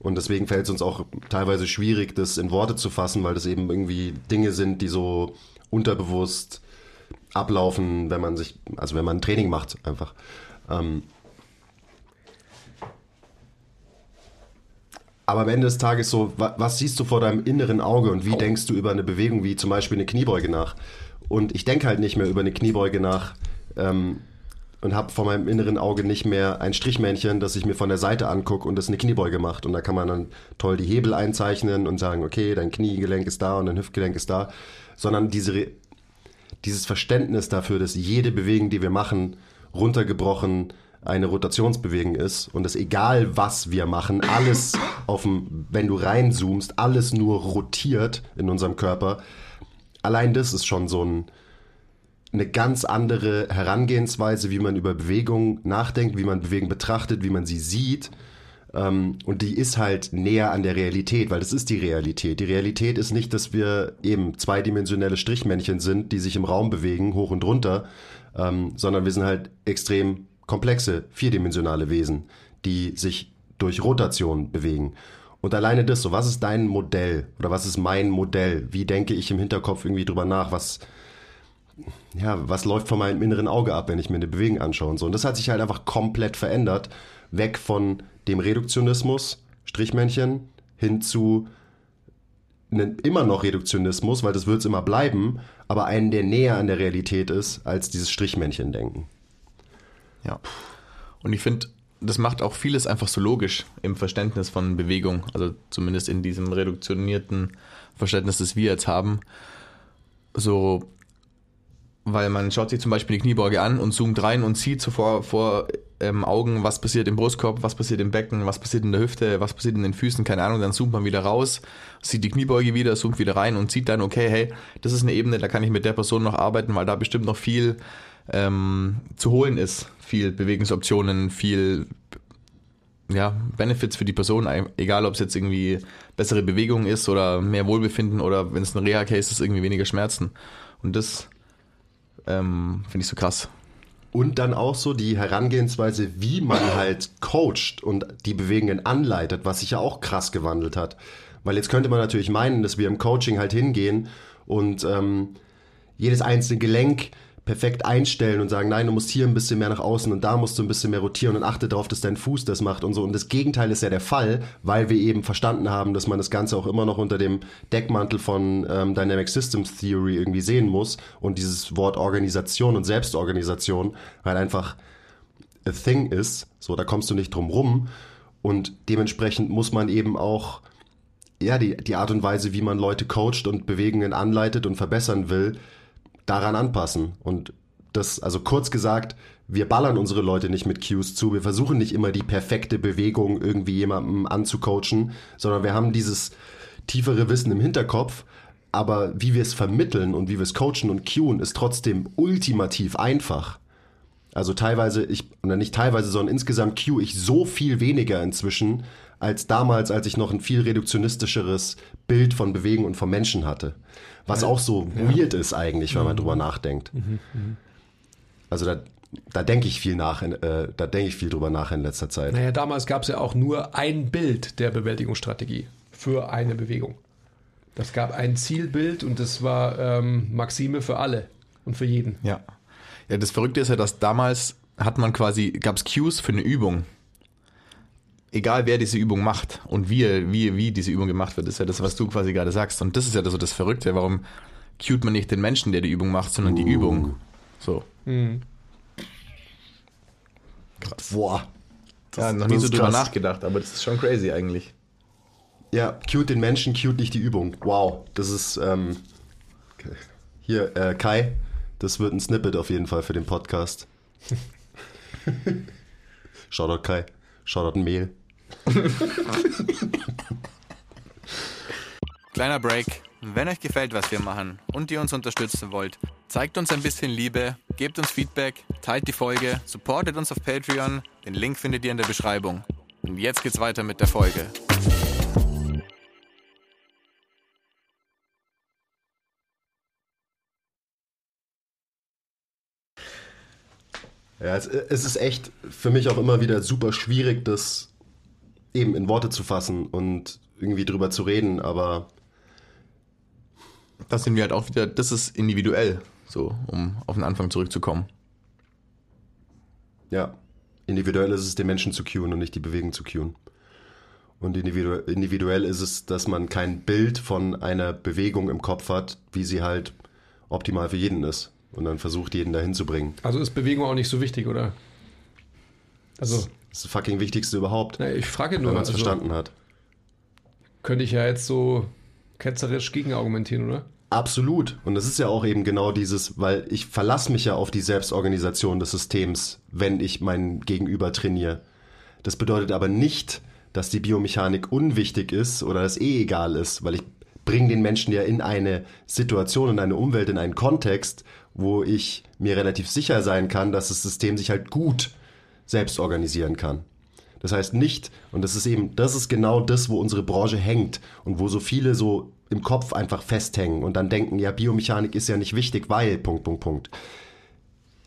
Und deswegen fällt es uns auch teilweise schwierig, das in Worte zu fassen, weil das eben irgendwie Dinge sind, die so unterbewusst ablaufen, wenn man sich, also wenn man ein Training macht, einfach. Ähm aber am Ende des Tages so, was siehst du vor deinem inneren Auge und wie denkst du über eine Bewegung wie zum Beispiel eine Kniebeuge nach? Und ich denke halt nicht mehr über eine Kniebeuge nach, ähm, und habe vor meinem inneren Auge nicht mehr ein Strichmännchen, das ich mir von der Seite angucke und das eine Kniebeuge macht. Und da kann man dann toll die Hebel einzeichnen und sagen, okay, dein Kniegelenk ist da und dein Hüftgelenk ist da. Sondern diese, dieses Verständnis dafür, dass jede Bewegung, die wir machen, runtergebrochen eine Rotationsbewegung ist und dass egal was wir machen, alles auf dem, wenn du reinzoomst, alles nur rotiert in unserem Körper. Allein das ist schon so ein, eine ganz andere Herangehensweise, wie man über Bewegung nachdenkt, wie man Bewegung betrachtet, wie man sie sieht. Ähm, und die ist halt näher an der Realität, weil das ist die Realität. Die Realität ist nicht, dass wir eben zweidimensionelle Strichmännchen sind, die sich im Raum bewegen, hoch und runter, ähm, sondern wir sind halt extrem komplexe, vierdimensionale Wesen, die sich durch Rotation bewegen. Und alleine das, so was ist dein Modell oder was ist mein Modell? Wie denke ich im Hinterkopf irgendwie drüber nach? Was, ja, was läuft von meinem inneren Auge ab, wenn ich mir eine Bewegung anschaue und so. Und das hat sich halt einfach komplett verändert. Weg von dem Reduktionismus, Strichmännchen, hin zu einem immer noch Reduktionismus, weil das wird es immer bleiben, aber einen, der näher an der Realität ist, als dieses Strichmännchen-Denken. Ja. Und ich finde, das macht auch vieles einfach so logisch im Verständnis von Bewegung, also zumindest in diesem reduktionierten Verständnis, das wir jetzt haben. So weil man schaut sich zum Beispiel die Kniebeuge an und zoomt rein und sieht so vor, vor ähm, Augen, was passiert im Brustkorb, was passiert im Becken, was passiert in der Hüfte, was passiert in den Füßen, keine Ahnung, dann zoomt man wieder raus, sieht die Kniebeuge wieder, zoomt wieder rein und sieht dann, okay, hey, das ist eine Ebene, da kann ich mit der Person noch arbeiten, weil da bestimmt noch viel ähm, zu holen ist, viel Bewegungsoptionen, viel ja, Benefits für die Person, egal ob es jetzt irgendwie bessere Bewegung ist oder mehr Wohlbefinden oder wenn es ein Reha-Case ist, irgendwie weniger Schmerzen. Und das ähm, Finde ich so krass. Und dann auch so die Herangehensweise, wie man halt coacht und die Bewegungen anleitet, was sich ja auch krass gewandelt hat. Weil jetzt könnte man natürlich meinen, dass wir im Coaching halt hingehen und ähm, jedes einzelne Gelenk perfekt einstellen und sagen, nein, du musst hier ein bisschen mehr nach außen und da musst du ein bisschen mehr rotieren und achte darauf, dass dein Fuß das macht und so. Und das Gegenteil ist ja der Fall, weil wir eben verstanden haben, dass man das Ganze auch immer noch unter dem Deckmantel von ähm, Dynamic Systems Theory irgendwie sehen muss und dieses Wort Organisation und Selbstorganisation halt einfach a thing ist. So, da kommst du nicht drum rum. Und dementsprechend muss man eben auch ja, die, die Art und Weise, wie man Leute coacht und Bewegungen anleitet und verbessern will, daran anpassen. Und das, also kurz gesagt, wir ballern unsere Leute nicht mit Cues zu. Wir versuchen nicht immer die perfekte Bewegung irgendwie jemandem anzucoachen, sondern wir haben dieses tiefere Wissen im Hinterkopf. Aber wie wir es vermitteln und wie wir es coachen und cuen, ist trotzdem ultimativ einfach. Also teilweise, ich, oder nicht teilweise, sondern insgesamt cue ich so viel weniger inzwischen als damals, als ich noch ein viel reduktionistischeres Bild von Bewegung und vom Menschen hatte. Was auch so ja. weird ist eigentlich, wenn man mhm. drüber nachdenkt. Mhm, mhm. Also da, da denke ich viel nach, äh, da denke ich viel drüber nach in letzter Zeit. Naja, damals gab es ja auch nur ein Bild der Bewältigungsstrategie für eine Bewegung. Das gab ein Zielbild und das war ähm, Maxime für alle und für jeden. Ja. Ja, das Verrückte ist ja, dass damals hat man quasi, gab es Cues für eine Übung egal wer diese Übung macht und wie, wie, wie diese Übung gemacht wird, ist ja das, was du quasi gerade sagst. Und das ist ja so das Verrückte, warum cute man nicht den Menschen, der die Übung macht, sondern die uh. Übung. So. Mhm. Krass. Boah. Ja, noch das nie so drüber krass. nachgedacht, aber das ist schon crazy eigentlich. Ja, cute den Menschen, cute nicht die Übung. Wow, das ist ähm, okay. hier äh, Kai. Das wird ein Snippet auf jeden Fall für den Podcast. Shoutout Kai. Shoutout Mehl. Kleiner Break. Wenn euch gefällt, was wir machen und ihr uns unterstützen wollt, zeigt uns ein bisschen Liebe, gebt uns Feedback, teilt die Folge, supportet uns auf Patreon. Den Link findet ihr in der Beschreibung. Und jetzt geht's weiter mit der Folge. Ja, es, es ist echt für mich auch immer wieder super schwierig, das eben in Worte zu fassen und irgendwie drüber zu reden, aber Das sind wir halt auch wieder, das ist individuell, so, um auf den Anfang zurückzukommen. Ja, individuell ist es, den Menschen zu cueen und nicht die Bewegung zu cueen. Und individu individuell ist es, dass man kein Bild von einer Bewegung im Kopf hat, wie sie halt optimal für jeden ist. Und dann versucht, jeden dahin zu bringen. Also ist Bewegung auch nicht so wichtig, oder? Also, Das ist das fucking Wichtigste überhaupt, na, ich frage wenn nur, man es also, verstanden hat. könnte ich ja jetzt so ketzerisch gegenargumentieren, oder? Absolut. Und das ist ja auch eben genau dieses, weil ich verlasse mich ja auf die Selbstorganisation des Systems, wenn ich mein Gegenüber trainiere. Das bedeutet aber nicht, dass die Biomechanik unwichtig ist oder das eh egal ist, weil ich bringe den Menschen ja in eine Situation, in eine Umwelt, in einen Kontext, wo ich mir relativ sicher sein kann, dass das System sich halt gut selbst organisieren kann. Das heißt nicht, und das ist eben, das ist genau das, wo unsere Branche hängt und wo so viele so im Kopf einfach festhängen und dann denken, ja, Biomechanik ist ja nicht wichtig, weil, Punkt, Punkt, Punkt.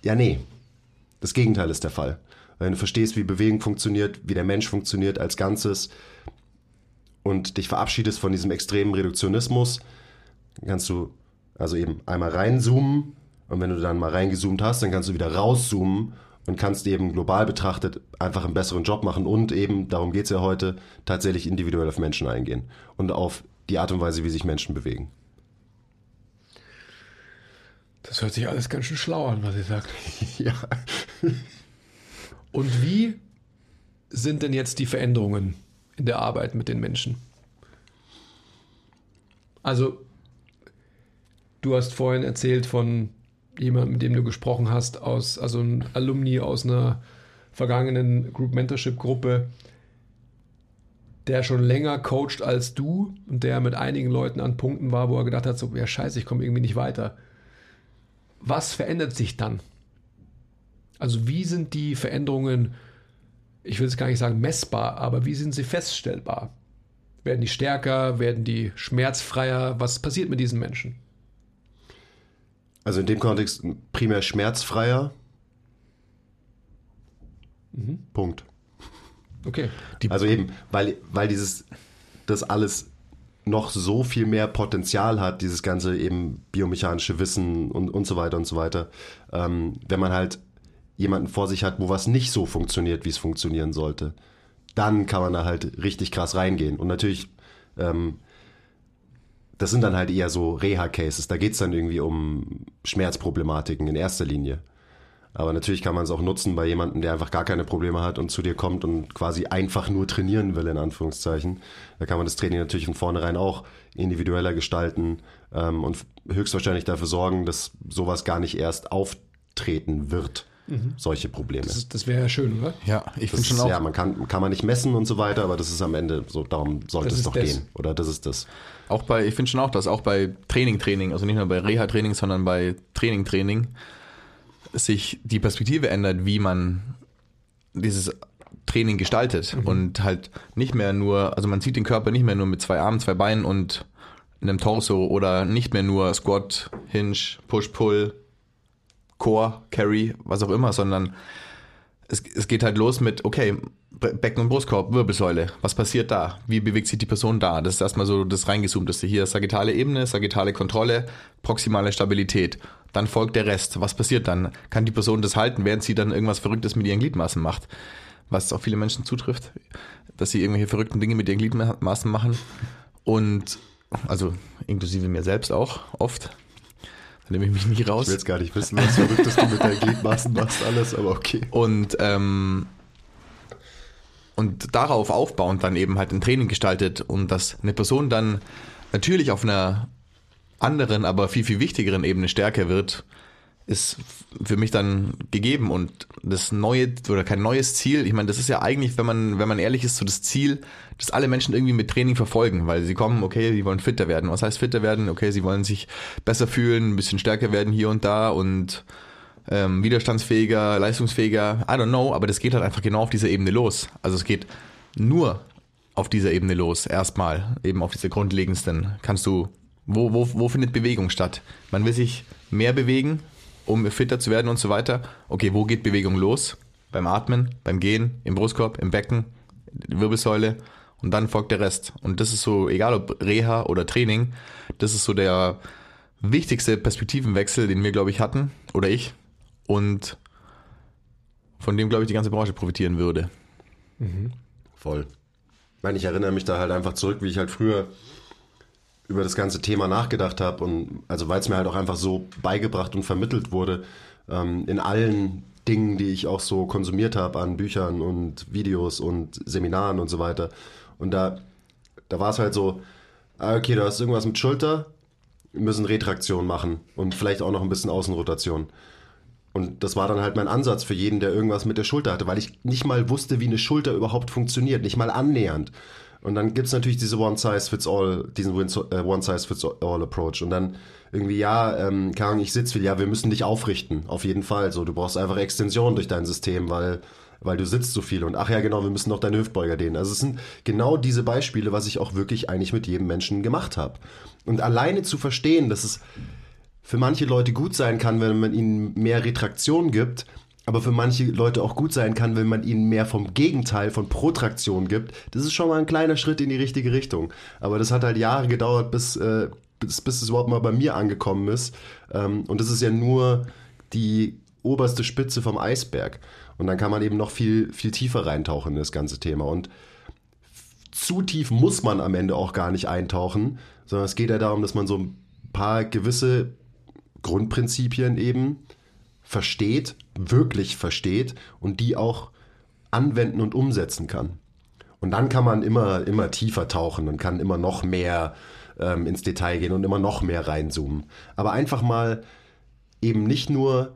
Ja, nee. Das Gegenteil ist der Fall. Wenn du verstehst, wie Bewegung funktioniert, wie der Mensch funktioniert als Ganzes und dich verabschiedest von diesem extremen Reduktionismus, kannst du also eben einmal reinzoomen und wenn du dann mal reingezoomt hast, dann kannst du wieder rauszoomen und kannst eben global betrachtet einfach einen besseren Job machen und eben, darum geht's ja heute, tatsächlich individuell auf Menschen eingehen und auf die Art und Weise, wie sich Menschen bewegen. Das hört sich alles ganz schön schlau an, was ihr sagt. Ja. Und wie sind denn jetzt die Veränderungen in der Arbeit mit den Menschen? Also, du hast vorhin erzählt von jemandem, mit dem du gesprochen hast, aus, also ein Alumni aus einer vergangenen Group Mentorship Gruppe, der schon länger coacht als du und der mit einigen Leuten an Punkten war, wo er gedacht hat, so, ja scheiße, ich komme irgendwie nicht weiter. Was verändert sich dann? Also wie sind die Veränderungen, ich will es gar nicht sagen messbar, aber wie sind sie feststellbar? Werden die stärker? Werden die schmerzfreier? Was passiert mit diesen Menschen? Also in dem Kontext primär schmerzfreier. Punkt. Okay. Also eben, weil, weil dieses, das alles noch so viel mehr Potenzial hat, dieses ganze eben biomechanische Wissen und, und so weiter und so weiter. Ähm, wenn man halt jemanden vor sich hat, wo was nicht so funktioniert, wie es funktionieren sollte, dann kann man da halt richtig krass reingehen. Und natürlich, ähm, das sind dann halt eher so Reha-Cases. Da geht's dann irgendwie um Schmerzproblematiken in erster Linie. Aber natürlich kann man es auch nutzen bei jemandem, der einfach gar keine Probleme hat und zu dir kommt und quasi einfach nur trainieren will, in Anführungszeichen. Da kann man das Training natürlich von vornherein auch individueller gestalten ähm, und höchstwahrscheinlich dafür sorgen, dass sowas gar nicht erst auftreten wird, solche Probleme. Das, das wäre ja schön, oder? Ja, ich finde schon ist, auch. ja, man kann, kann man nicht messen und so weiter, aber das ist am Ende so, darum sollte es doch das. gehen. Oder das ist das. Auch bei, ich finde schon auch, dass auch bei Training, Training, also nicht nur bei Reha-Training, sondern bei Training, Training, sich die Perspektive ändert, wie man dieses Training gestaltet und halt nicht mehr nur, also man sieht den Körper nicht mehr nur mit zwei Armen, zwei Beinen und einem Torso oder nicht mehr nur Squat, Hinge, Push, Pull, Core, Carry, was auch immer, sondern es, es geht halt los mit, okay, Be- Becken- und Brustkorb, Wirbelsäule, was passiert da? Wie bewegt sich die Person da? Das ist erstmal so das reingezoomteste. Hier sagittale Ebene, sagittale Kontrolle, proximale Stabilität. Dann folgt der Rest. Was passiert dann? Kann die Person das halten, während sie dann irgendwas Verrücktes mit ihren Gliedmaßen macht? Was auch viele Menschen zutrifft, dass sie irgendwelche verrückten Dinge mit ihren Gliedmaßen machen. Und, also inklusive mir selbst auch, oft. Nehme ich mich nicht raus. Ich will jetzt gar nicht wissen, was Verrücktes du mit deinen Gliedmaßen machst, alles, aber okay. Und ähm, und darauf aufbauend dann eben halt ein Training gestaltet und dass eine Person dann natürlich auf einer anderen, aber viel, viel wichtigeren Ebene stärker wird, ist für mich dann gegeben und das neue oder kein neues Ziel. Ich meine, das ist ja eigentlich, wenn man, wenn man ehrlich ist, so das Ziel, das alle Menschen irgendwie mit Training verfolgen, weil sie kommen, okay, sie wollen fitter werden. Was heißt fitter werden? Okay, sie wollen sich besser fühlen, ein bisschen stärker werden hier und da und ähm, widerstandsfähiger, leistungsfähiger, I don't know, aber das geht halt einfach genau auf dieser Ebene los. Also es geht nur auf dieser Ebene los, erstmal, eben auf dieser grundlegendsten. Kannst du, wo, wo, wo findet Bewegung statt? Man will sich mehr bewegen, um fitter zu werden und so weiter. Okay, wo geht Bewegung los? Beim Atmen, beim Gehen, im Brustkorb, im Becken, Wirbelsäule und dann folgt der Rest. Und das ist so, egal ob Reha oder Training, das ist so der wichtigste Perspektivenwechsel, den wir, glaube ich, hatten, oder ich. Und von dem, glaube ich, die ganze Branche profitieren würde. Voll. Ich meine, ich erinnere mich da halt einfach zurück, wie ich halt früher über das ganze Thema nachgedacht habe und also weil es mir halt auch einfach so beigebracht und vermittelt wurde ähm, in allen Dingen, die ich auch so konsumiert habe an Büchern und Videos und Seminaren und so weiter. Und da, da war es halt so, ah, okay, du hast irgendwas mit Schulter, wir müssen Retraktion machen und vielleicht auch noch ein bisschen Außenrotation. Und das war dann halt mein Ansatz für jeden, der irgendwas mit der Schulter hatte, weil ich nicht mal wusste, wie eine Schulter überhaupt funktioniert, nicht mal annähernd. Und dann gibt's natürlich diese One-Size-Fits-All, diesen äh, One-Size-Fits-All-Approach. Und dann irgendwie, ja, ähm, Ahnung, ich sitze viel, ja, wir müssen dich aufrichten, auf jeden Fall. So, du brauchst einfach Extension durch dein System, weil, weil du sitzt so viel. Und ach ja, genau, wir müssen noch deine Hüftbeuger dehnen. Also es sind genau diese Beispiele, was ich auch wirklich eigentlich mit jedem Menschen gemacht habe. Und alleine zu verstehen, dass es für manche Leute gut sein kann, wenn man ihnen mehr Retraktion gibt, aber für manche Leute auch gut sein kann, wenn man ihnen mehr vom Gegenteil, von Protraktion gibt. Das ist schon mal ein kleiner Schritt in die richtige Richtung. Aber das hat halt Jahre gedauert, bis, äh, bis, bis es überhaupt mal bei mir angekommen ist. Ähm, und das ist ja nur die oberste Spitze vom Eisberg. Und dann kann man eben noch viel, viel tiefer reintauchen in das ganze Thema. Und zu tief muss man am Ende auch gar nicht eintauchen, sondern es geht ja darum, dass man so ein paar gewisse Grundprinzipien eben versteht, wirklich versteht und die auch anwenden und umsetzen kann. Und dann kann man immer, immer tiefer tauchen und kann immer noch mehr ähm, ins Detail gehen und immer noch mehr reinzoomen. Aber einfach mal eben nicht nur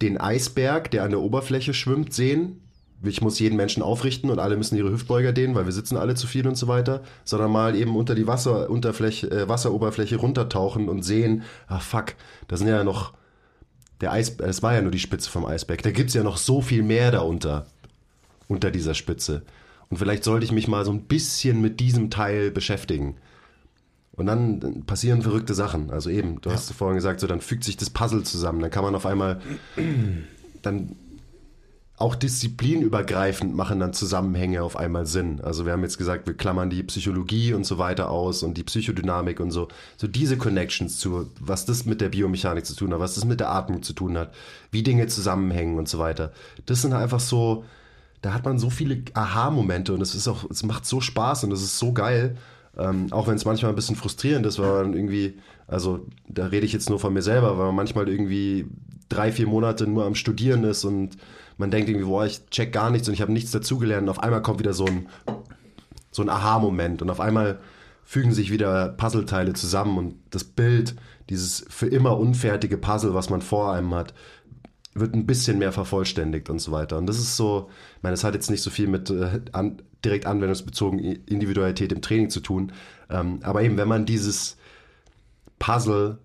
den Eisberg, der an der Oberfläche schwimmt, sehen. Ich muss jeden Menschen aufrichten und alle müssen ihre Hüftbeuger dehnen, weil wir sitzen alle zu viel und so weiter, sondern mal eben unter die Wasserunterfläche, äh, Wasseroberfläche runtertauchen und sehen, ah fuck, da sind ja noch der Eis, es war ja nur die Spitze vom Eisberg. Da gibt's ja noch so viel mehr da unter, dieser Spitze. Und vielleicht sollte ich mich mal so ein bisschen mit diesem Teil beschäftigen. Und dann dann passieren verrückte Sachen. Also eben, du hast vorhin gesagt, so dann fügt sich das Puzzle zusammen. Dann kann man auf einmal dann auch disziplinübergreifend machen dann Zusammenhänge auf einmal Sinn. Also wir haben jetzt gesagt, wir klammern die Psychologie und so weiter aus und die Psychodynamik und so. So diese Connections zu, was das mit der Biomechanik zu tun hat, was das mit der Atmung zu tun hat, wie Dinge zusammenhängen und so weiter. Das sind einfach so, da hat man so viele Aha-Momente und es ist auch, es macht so Spaß und es ist so geil. Ähm, auch wenn es manchmal ein bisschen frustrierend ist, weil man irgendwie, also da rede ich jetzt nur von mir selber, weil man manchmal irgendwie drei, vier Monate nur am Studieren ist und man denkt irgendwie, boah, ich check gar nichts und ich habe nichts dazugelernt und auf einmal kommt wieder so ein, so ein Aha-Moment und auf einmal fügen sich wieder Puzzleteile zusammen und das Bild, dieses für immer unfertige Puzzle, was man vor einem hat, wird ein bisschen mehr vervollständigt und so weiter. Und das ist so, ich meine, das hat jetzt nicht so viel mit äh, an, direkt anwendungsbezogen Individualität im Training zu tun. Ähm, aber eben, wenn man dieses Puzzle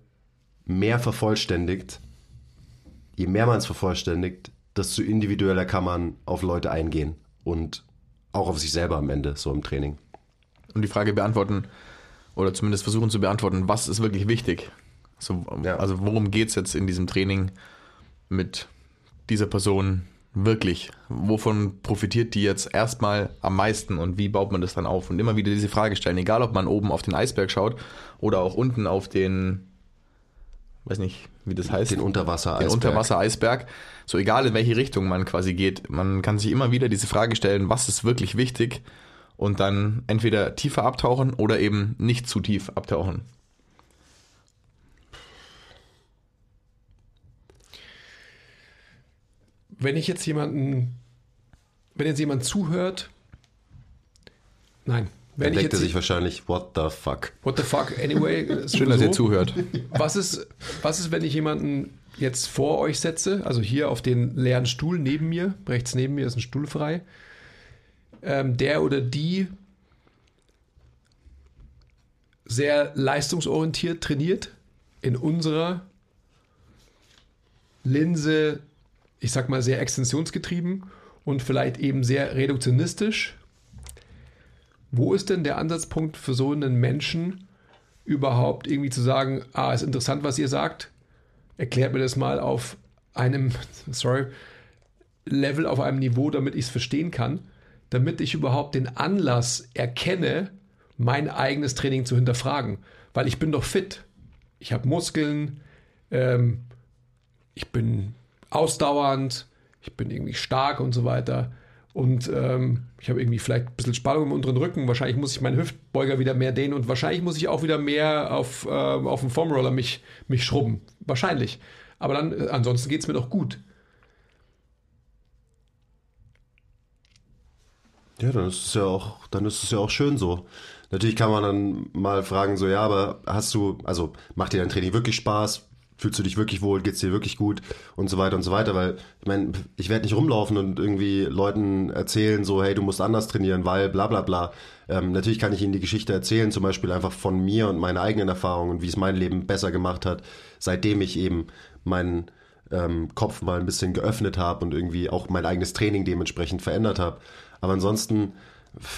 mehr vervollständigt, je mehr man es vervollständigt, desto individueller kann man auf Leute eingehen und auch auf sich selber am Ende, so im Training. Und die Frage beantworten, oder zumindest versuchen zu beantworten, was ist wirklich wichtig? So, Ja. Also worum geht's jetzt in diesem Training mit dieser Person wirklich? Wovon profitiert die jetzt erstmal am meisten und wie baut man das dann auf? Und immer wieder diese Frage stellen, egal ob man oben auf den Eisberg schaut oder auch unten auf den, weiß nicht, wie das heißt. Den Unterwasser den Unterwassereisberg. So egal in welche Richtung man quasi geht, man kann sich immer wieder diese Frage stellen, was ist wirklich wichtig und dann entweder tiefer abtauchen oder eben nicht zu tief abtauchen. Wenn ich jetzt jemanden, wenn jetzt jemand zuhört Nein. Dann Wenn ich denkt er sich wahrscheinlich, what the fuck? What the fuck, anyway. Schön, dass ihr zuhört. Was ist, was ist, wenn ich jemanden jetzt vor euch setze, also hier auf den leeren Stuhl neben mir, rechts neben mir ist ein Stuhl frei, ähm, der oder die sehr leistungsorientiert trainiert, in unserer Linse, ich sag mal, sehr extensionsgetrieben und vielleicht eben sehr reduktionistisch. Wo ist denn der Ansatzpunkt für so einen Menschen, überhaupt irgendwie zu sagen, ah, ist interessant, was ihr sagt, erklärt mir das mal auf einem, sorry, Level, auf einem Niveau, damit ich es verstehen kann, damit ich überhaupt den Anlass erkenne, mein eigenes Training zu hinterfragen. Weil ich bin doch fit. Ich habe Muskeln, ähm, ich bin ausdauernd, ich bin irgendwie stark und so weiter. Und ähm, ich habe irgendwie vielleicht ein bisschen Spannung im unteren Rücken. Wahrscheinlich muss ich meinen Hüftbeuger wieder mehr dehnen und wahrscheinlich muss ich auch wieder mehr auf, äh, auf dem Foamroller mich, mich schrubben. Wahrscheinlich. Aber dann, äh, ansonsten geht es mir doch gut. Ja, dann ist es ja auch, dann ist es ja auch schön so. Natürlich kann man dann mal fragen, so, ja, aber hast du, also macht dir dein Training wirklich Spaß? Fühlst du dich wirklich wohl? Geht's dir wirklich gut? Und so weiter und so weiter, weil ich meine, ich werde nicht rumlaufen und irgendwie Leuten erzählen, so, hey, du musst anders trainieren, weil bla bla bla. Ähm, natürlich kann ich ihnen die Geschichte erzählen, zum Beispiel einfach von mir und meiner eigenen Erfahrungen und wie es mein Leben besser gemacht hat, seitdem ich eben meinen ähm, Kopf mal ein bisschen geöffnet habe und irgendwie auch mein eigenes Training dementsprechend verändert habe. Aber ansonsten,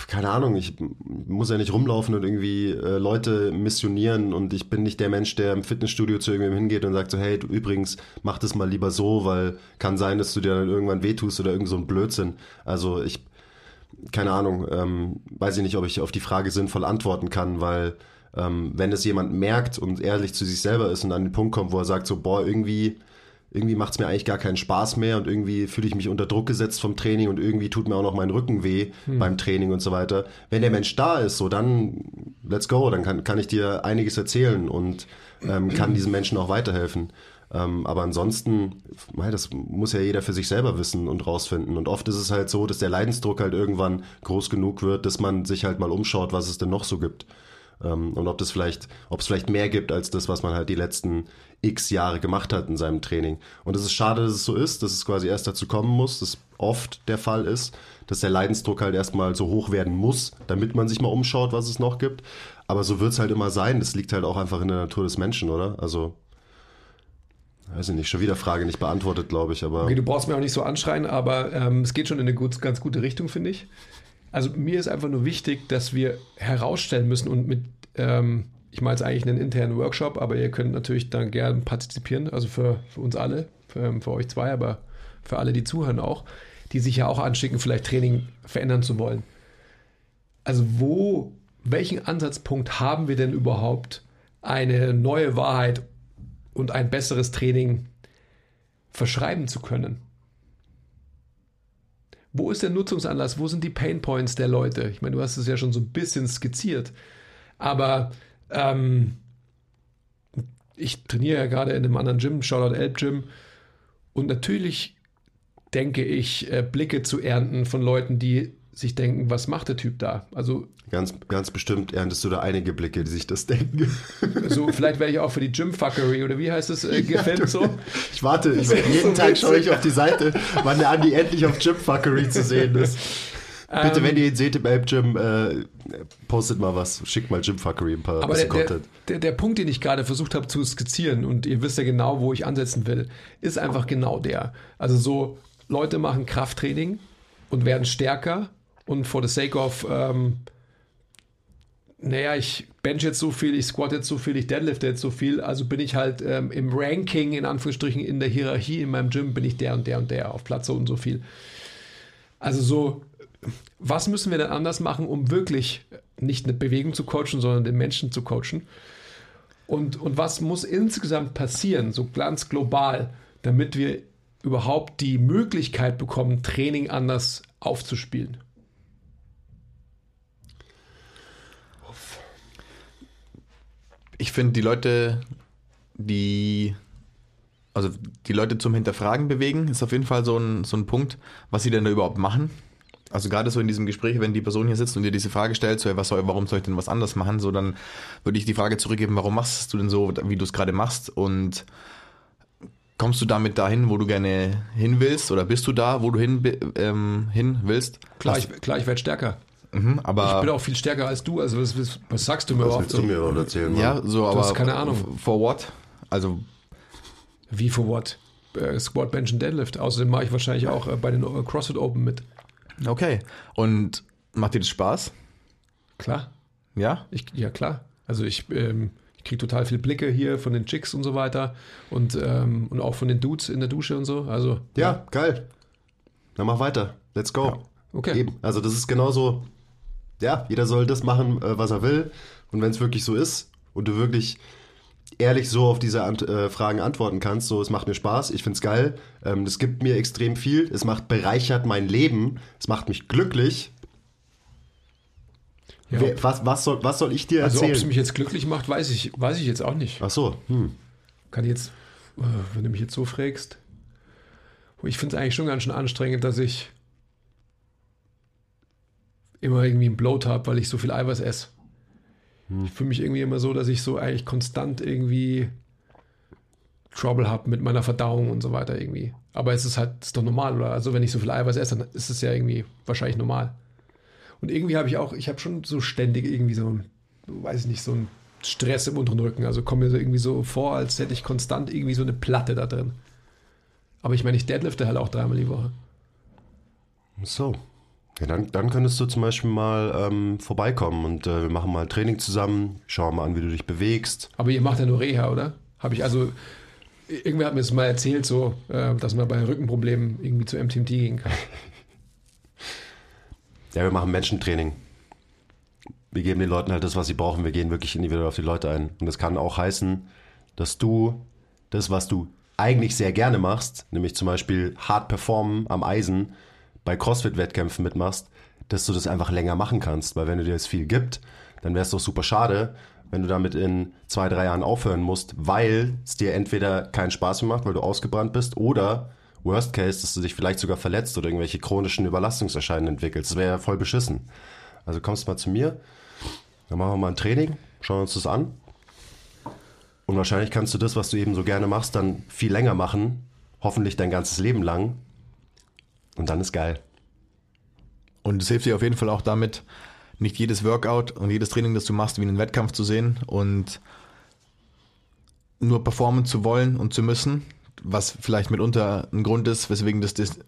keine Ahnung, ich muss ja nicht rumlaufen und irgendwie äh, Leute missionieren und ich bin nicht der Mensch, der im Fitnessstudio zu irgendwem hingeht und sagt so, hey, du übrigens, mach das mal lieber so, weil kann sein, dass du dir dann irgendwann wehtust oder irgend so ein Blödsinn. Also ich, keine Ahnung, ähm, weiß ich nicht, ob ich auf die Frage sinnvoll antworten kann, weil ähm, wenn es jemand merkt und ehrlich zu sich selber ist und an den Punkt kommt, wo er sagt so, boah, irgendwie irgendwie macht es mir eigentlich gar keinen Spaß mehr und irgendwie fühle ich mich unter Druck gesetzt vom Training und irgendwie tut mir auch noch mein Rücken weh beim Training und so weiter. Wenn der Mensch da ist, so dann let's go, dann kann, kann ich dir einiges erzählen und ähm, kann diesen Menschen auch weiterhelfen. Ähm, aber ansonsten, mei, das muss ja jeder für sich selber wissen und rausfinden. Und oft ist es halt so, dass der Leidensdruck halt irgendwann groß genug wird, dass man sich halt mal umschaut, was es denn noch so gibt. Ähm, und ob das vielleicht, ob es vielleicht mehr gibt als das, was man halt die letzten x Jahre gemacht hat in seinem Training. Und es ist schade, dass es so ist, dass es quasi erst dazu kommen muss, dass oft der Fall ist, dass der Leidensdruck halt erstmal so hoch werden muss, damit man sich mal umschaut, was es noch gibt. Aber so wird es halt immer sein. Das liegt halt auch einfach in der Natur des Menschen, oder? Also, weiß ich nicht, schon wieder Frage nicht beantwortet, glaube ich, aber. Okay, du brauchst mir auch nicht so anschreien, aber ähm, es geht schon in eine gut, ganz gute Richtung, finde ich. Also mir ist einfach nur wichtig, dass wir herausstellen müssen und mit, ähm, ich mache jetzt eigentlich einen internen Workshop, aber ihr könnt natürlich dann gerne partizipieren, also für, für uns alle, für, für euch zwei, aber für alle, die zuhören auch, die sich ja auch anschicken, vielleicht Training verändern zu wollen. Also wo, welchen Ansatzpunkt haben wir denn überhaupt, eine neue Wahrheit und ein besseres Training verschreiben zu können? Wo ist der Nutzungsanlass? Wo sind die Pain Points der Leute? Ich meine, du hast es ja schon so ein bisschen skizziert. Aber ähm, ich trainiere ja gerade in einem anderen Gym, Shoutout Elb Gym. Und natürlich denke ich, äh, Blicke zu ernten von Leuten, die sich denken, was macht der Typ da? Also Ganz, ganz bestimmt erntest du da einige Blicke, die sich das denken. so vielleicht werde ich auch für die Gym-Fuckery oder wie heißt es, äh, gefilmt so. Ich warte, ich, jeden Tag schaue ich auf die Seite, wann der Andi endlich auf Gymfuckery zu sehen ist. Bitte, Ähm, wenn ihr ihn seht im App Gym, äh, postet mal was, schickt mal Gymfuckery ein paar Aber der, bisschen der, Content. der, der Punkt, den ich gerade versucht habe zu skizzieren, und ihr wisst ja genau, wo ich ansetzen will, ist einfach genau der. Also so, Leute machen Krafttraining und werden stärker und for the sake of, ähm, naja, ich bench jetzt so viel, ich squat jetzt so viel, ich deadlift jetzt so viel, also bin ich halt ähm, im Ranking, in Anführungsstrichen, in der Hierarchie in meinem Gym, bin ich der und der und der auf Platz so und so viel. Also so, was müssen wir denn anders machen, um wirklich nicht eine Bewegung zu coachen, sondern den Menschen zu coachen? Und, und was muss insgesamt passieren, so ganz global, damit wir überhaupt die Möglichkeit bekommen, Training anders aufzuspielen? Ich finde, die Leute, die also die Leute zum Hinterfragen bewegen, ist auf jeden Fall so ein, so ein Punkt, was sie denn da überhaupt machen. also gerade so in diesem Gespräch, wenn die Person hier sitzt und dir diese Frage stellt, so, was soll, warum soll ich denn was anders machen, so dann würde ich die Frage zurückgeben, warum machst du denn so, wie du es gerade machst und kommst du damit dahin, wo du gerne hin willst oder bist du da, wo du hin, ähm, hin willst? Klar, ich, klar, ich werde stärker. Mhm, aber Ich bin auch viel stärker als du. Also was, was, was sagst du mir Was überhaupt? willst du So? mir überhaupt erzählen? Mann? ja, so, aber hast keine Ahnung. For what? Also Wie for what? Äh, Squat, Bench und Deadlift. Außerdem mache ich wahrscheinlich auch äh, bei den äh, CrossFit Open mit. okay. Und macht dir das Spaß? Klar. Ja? Ich, ja, klar. Also ich, ähm, ich kriege total viele Blicke hier von den Chicks und so weiter und, ähm, und auch von den Dudes in der Dusche und so. Also Ja, geil. Dann mach weiter. Let's go. okay. Eben. Also das ist genauso, ja, jeder soll das machen, äh, was er will. Und wenn es wirklich so ist und du wirklich ehrlich so auf diese Ant äh, Fragen antworten kannst, so es macht mir Spaß, ich find's geil, ähm, das gibt mir extrem viel, es macht bereichert mein Leben, es macht mich glücklich. Ja. Wer, was, was, soll, was soll ich dir Also ob es erzählen? mich jetzt glücklich macht, weiß ich, weiß ich jetzt auch nicht. Ach so, hm. Kann ich jetzt, äh, wenn du mich jetzt so fragst, ich finde es eigentlich schon ganz schön anstrengend, dass ich immer irgendwie einen Bloat habe, weil ich so viel Eiweiß esse. Ich fühle mich irgendwie immer so, dass ich so eigentlich konstant irgendwie Trouble habe mit meiner Verdauung und so weiter irgendwie. Aber es ist halt es ist doch normal, oder? Also wenn ich so viel Eiweiß esse, dann ist es ja irgendwie wahrscheinlich normal. Und irgendwie habe ich auch, ich habe schon so ständig irgendwie so, ein, weiß ich nicht, so einen Stress im unteren Rücken. Also komme mir so irgendwie so vor, als hätte ich konstant irgendwie so eine Platte da drin. Aber ich meine, ich deadlifte halt auch dreimal die Woche. So. Ja, dann, dann könntest du zum Beispiel mal ähm, vorbeikommen und äh, wir machen mal ein Training zusammen, schauen mal an, wie du dich bewegst. Aber ihr macht ja nur Reha, oder? Habe ich also, irgendwer hat mir das mal erzählt, so, äh, dass man bei Rückenproblemen irgendwie zu MTMT gehen kann. Ja, wir machen Menschentraining. Wir geben den Leuten halt das, was sie brauchen. Wir gehen wirklich individuell auf die Leute ein. Und das kann auch heißen, dass du das, was du eigentlich sehr gerne machst, nämlich zum Beispiel hart performen am Eisen, bei CrossFit-Wettkämpfen mitmachst, dass du das einfach länger machen kannst. Weil wenn du dir das viel gibt, dann wäre es doch super schade, wenn du damit in zwei, drei Jahren aufhören musst, weil es dir entweder keinen Spaß mehr macht, weil du ausgebrannt bist, oder Worst Case, dass du dich vielleicht sogar verletzt oder irgendwelche chronischen Überlastungserscheinungen entwickelst. Das wäre ja voll beschissen. Also kommst mal zu mir, dann machen wir mal ein Training, schauen uns das an. Und wahrscheinlich kannst du das, was du eben so gerne machst, dann viel länger machen. Hoffentlich dein ganzes Leben lang. Und dann ist geil. Und es hilft dir auf jeden Fall auch damit, nicht jedes Workout und jedes Training, das du machst, wie einen Wettkampf zu sehen und nur performen zu wollen und zu müssen, was vielleicht mitunter ein Grund ist, weswegen das, das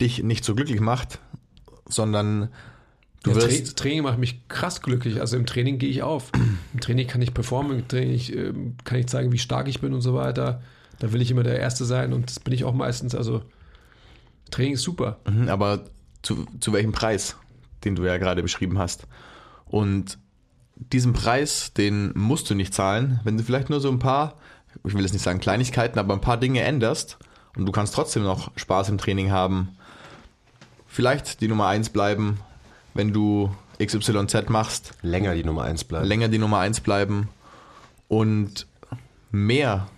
dich nicht so glücklich macht, sondern du Ja, Tra wirst Training macht mich krass glücklich. Also im Training gehe ich auf. Im Training kann ich performen, im Training ähm, kann ich zeigen, wie stark ich bin und so weiter. Da will ich immer der Erste sein und das bin ich auch meistens. Also Training ist super. Mhm, aber zu, zu welchem Preis, den du ja gerade beschrieben hast. Und diesen Preis, den musst du nicht zahlen, wenn du vielleicht nur so ein paar, ich will jetzt nicht sagen Kleinigkeiten, aber ein paar Dinge änderst und du kannst trotzdem noch Spaß im Training haben. Vielleicht die Nummer 1 bleiben, wenn du XYZ machst, Länger die Nummer eins bleiben. länger die Nummer 1 bleiben und mehr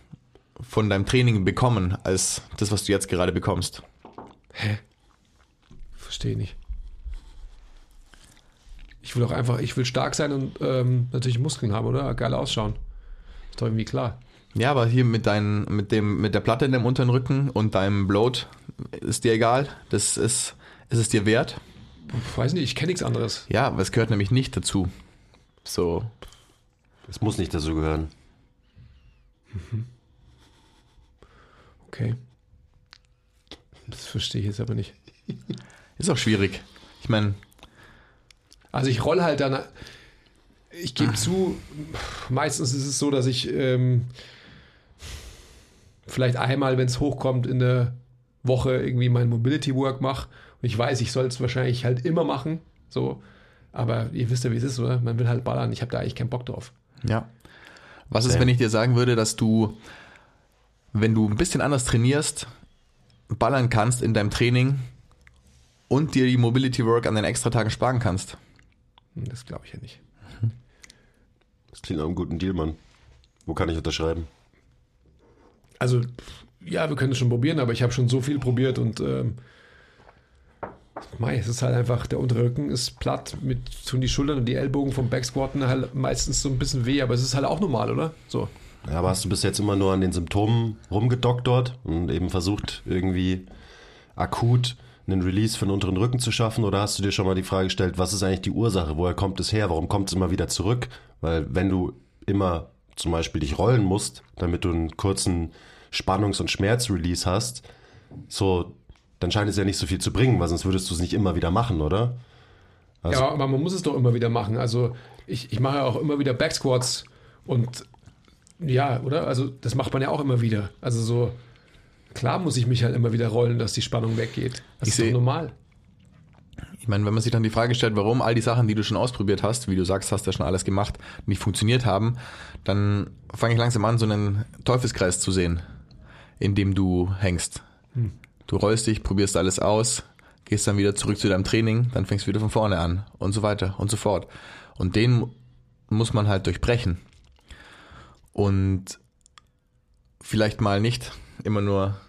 von deinem Training bekommen als das, was du jetzt gerade bekommst. Verstehe nicht. Ich will auch einfach, ich will stark sein und ähm, natürlich Muskeln haben, oder? Geil ausschauen. Ist doch irgendwie klar. Ja, aber hier mit, dein, mit, dem, mit der Platte in dem unteren Rücken und deinem Bloat ist dir egal. Das ist, ist es dir wert. Ich weiß nicht, ich kenne nichts anderes. Ja, aber es gehört nämlich nicht dazu. So. Es muss nicht dazu gehören. Okay. Das verstehe ich jetzt aber nicht. Ist auch schwierig. Ich meine, Also ich roll halt dann. Ich gebe zu, meistens ist es so, dass ich ähm, vielleicht einmal, wenn es hochkommt, in der Woche irgendwie mein Mobility Work mache. Und ich weiß, ich soll es wahrscheinlich halt immer machen. So. Aber ihr wisst ja, wie es ist, oder? Man will halt ballern. Ich habe da eigentlich keinen Bock drauf. ja. Was ist, Ja. wenn ich dir sagen würde, dass du, wenn du ein bisschen anders trainierst, ballern kannst in deinem Training und dir die Mobility Work an den Extratagen sparen kannst? Hm, Das glaube ich ja nicht. Das klingt nach einem guten Deal, Mann. Wo kann ich unterschreiben? Also, ja, wir können es schon probieren, aber ich habe schon so viel probiert und ähm, Mei, es ist halt einfach, der untere Rücken ist platt, mit tun die Schultern und die Ellbogen vom Backsquatten halt meistens so ein bisschen weh, aber es ist halt auch normal, oder? So. Ja, aber hast du bis jetzt immer nur an den Symptomen rumgedoktort und eben versucht, irgendwie akut einen Release für den unteren Rücken zu schaffen? Oder hast du dir schon mal die Frage gestellt, was ist eigentlich die Ursache? Woher kommt es her? Warum kommt es immer wieder zurück? Weil wenn du immer zum Beispiel dich rollen musst, damit du einen kurzen Spannungs- und Schmerzrelease hast, so, dann scheint es ja nicht so viel zu bringen, weil sonst würdest du es nicht immer wieder machen, oder? Also ja, aber man muss es doch immer wieder machen. Also ich, ich mache ja auch immer wieder Backsquats und ja, oder? Also das macht man ja auch immer wieder. Also so, klar muss ich mich halt immer wieder rollen, dass die Spannung weggeht. Das Ich ist doch seh- normal. Ich meine, wenn man sich dann die Frage stellt, warum all die Sachen, die du schon ausprobiert hast, wie du sagst, hast ja schon alles gemacht, nicht funktioniert haben, dann fange ich langsam an, so einen Teufelskreis zu sehen, in dem du hängst. Du rollst dich, probierst alles aus, gehst dann wieder zurück zu deinem Training, dann fängst du wieder von vorne an und so weiter und so fort. Und den muss man halt durchbrechen. Und vielleicht mal nicht immer nur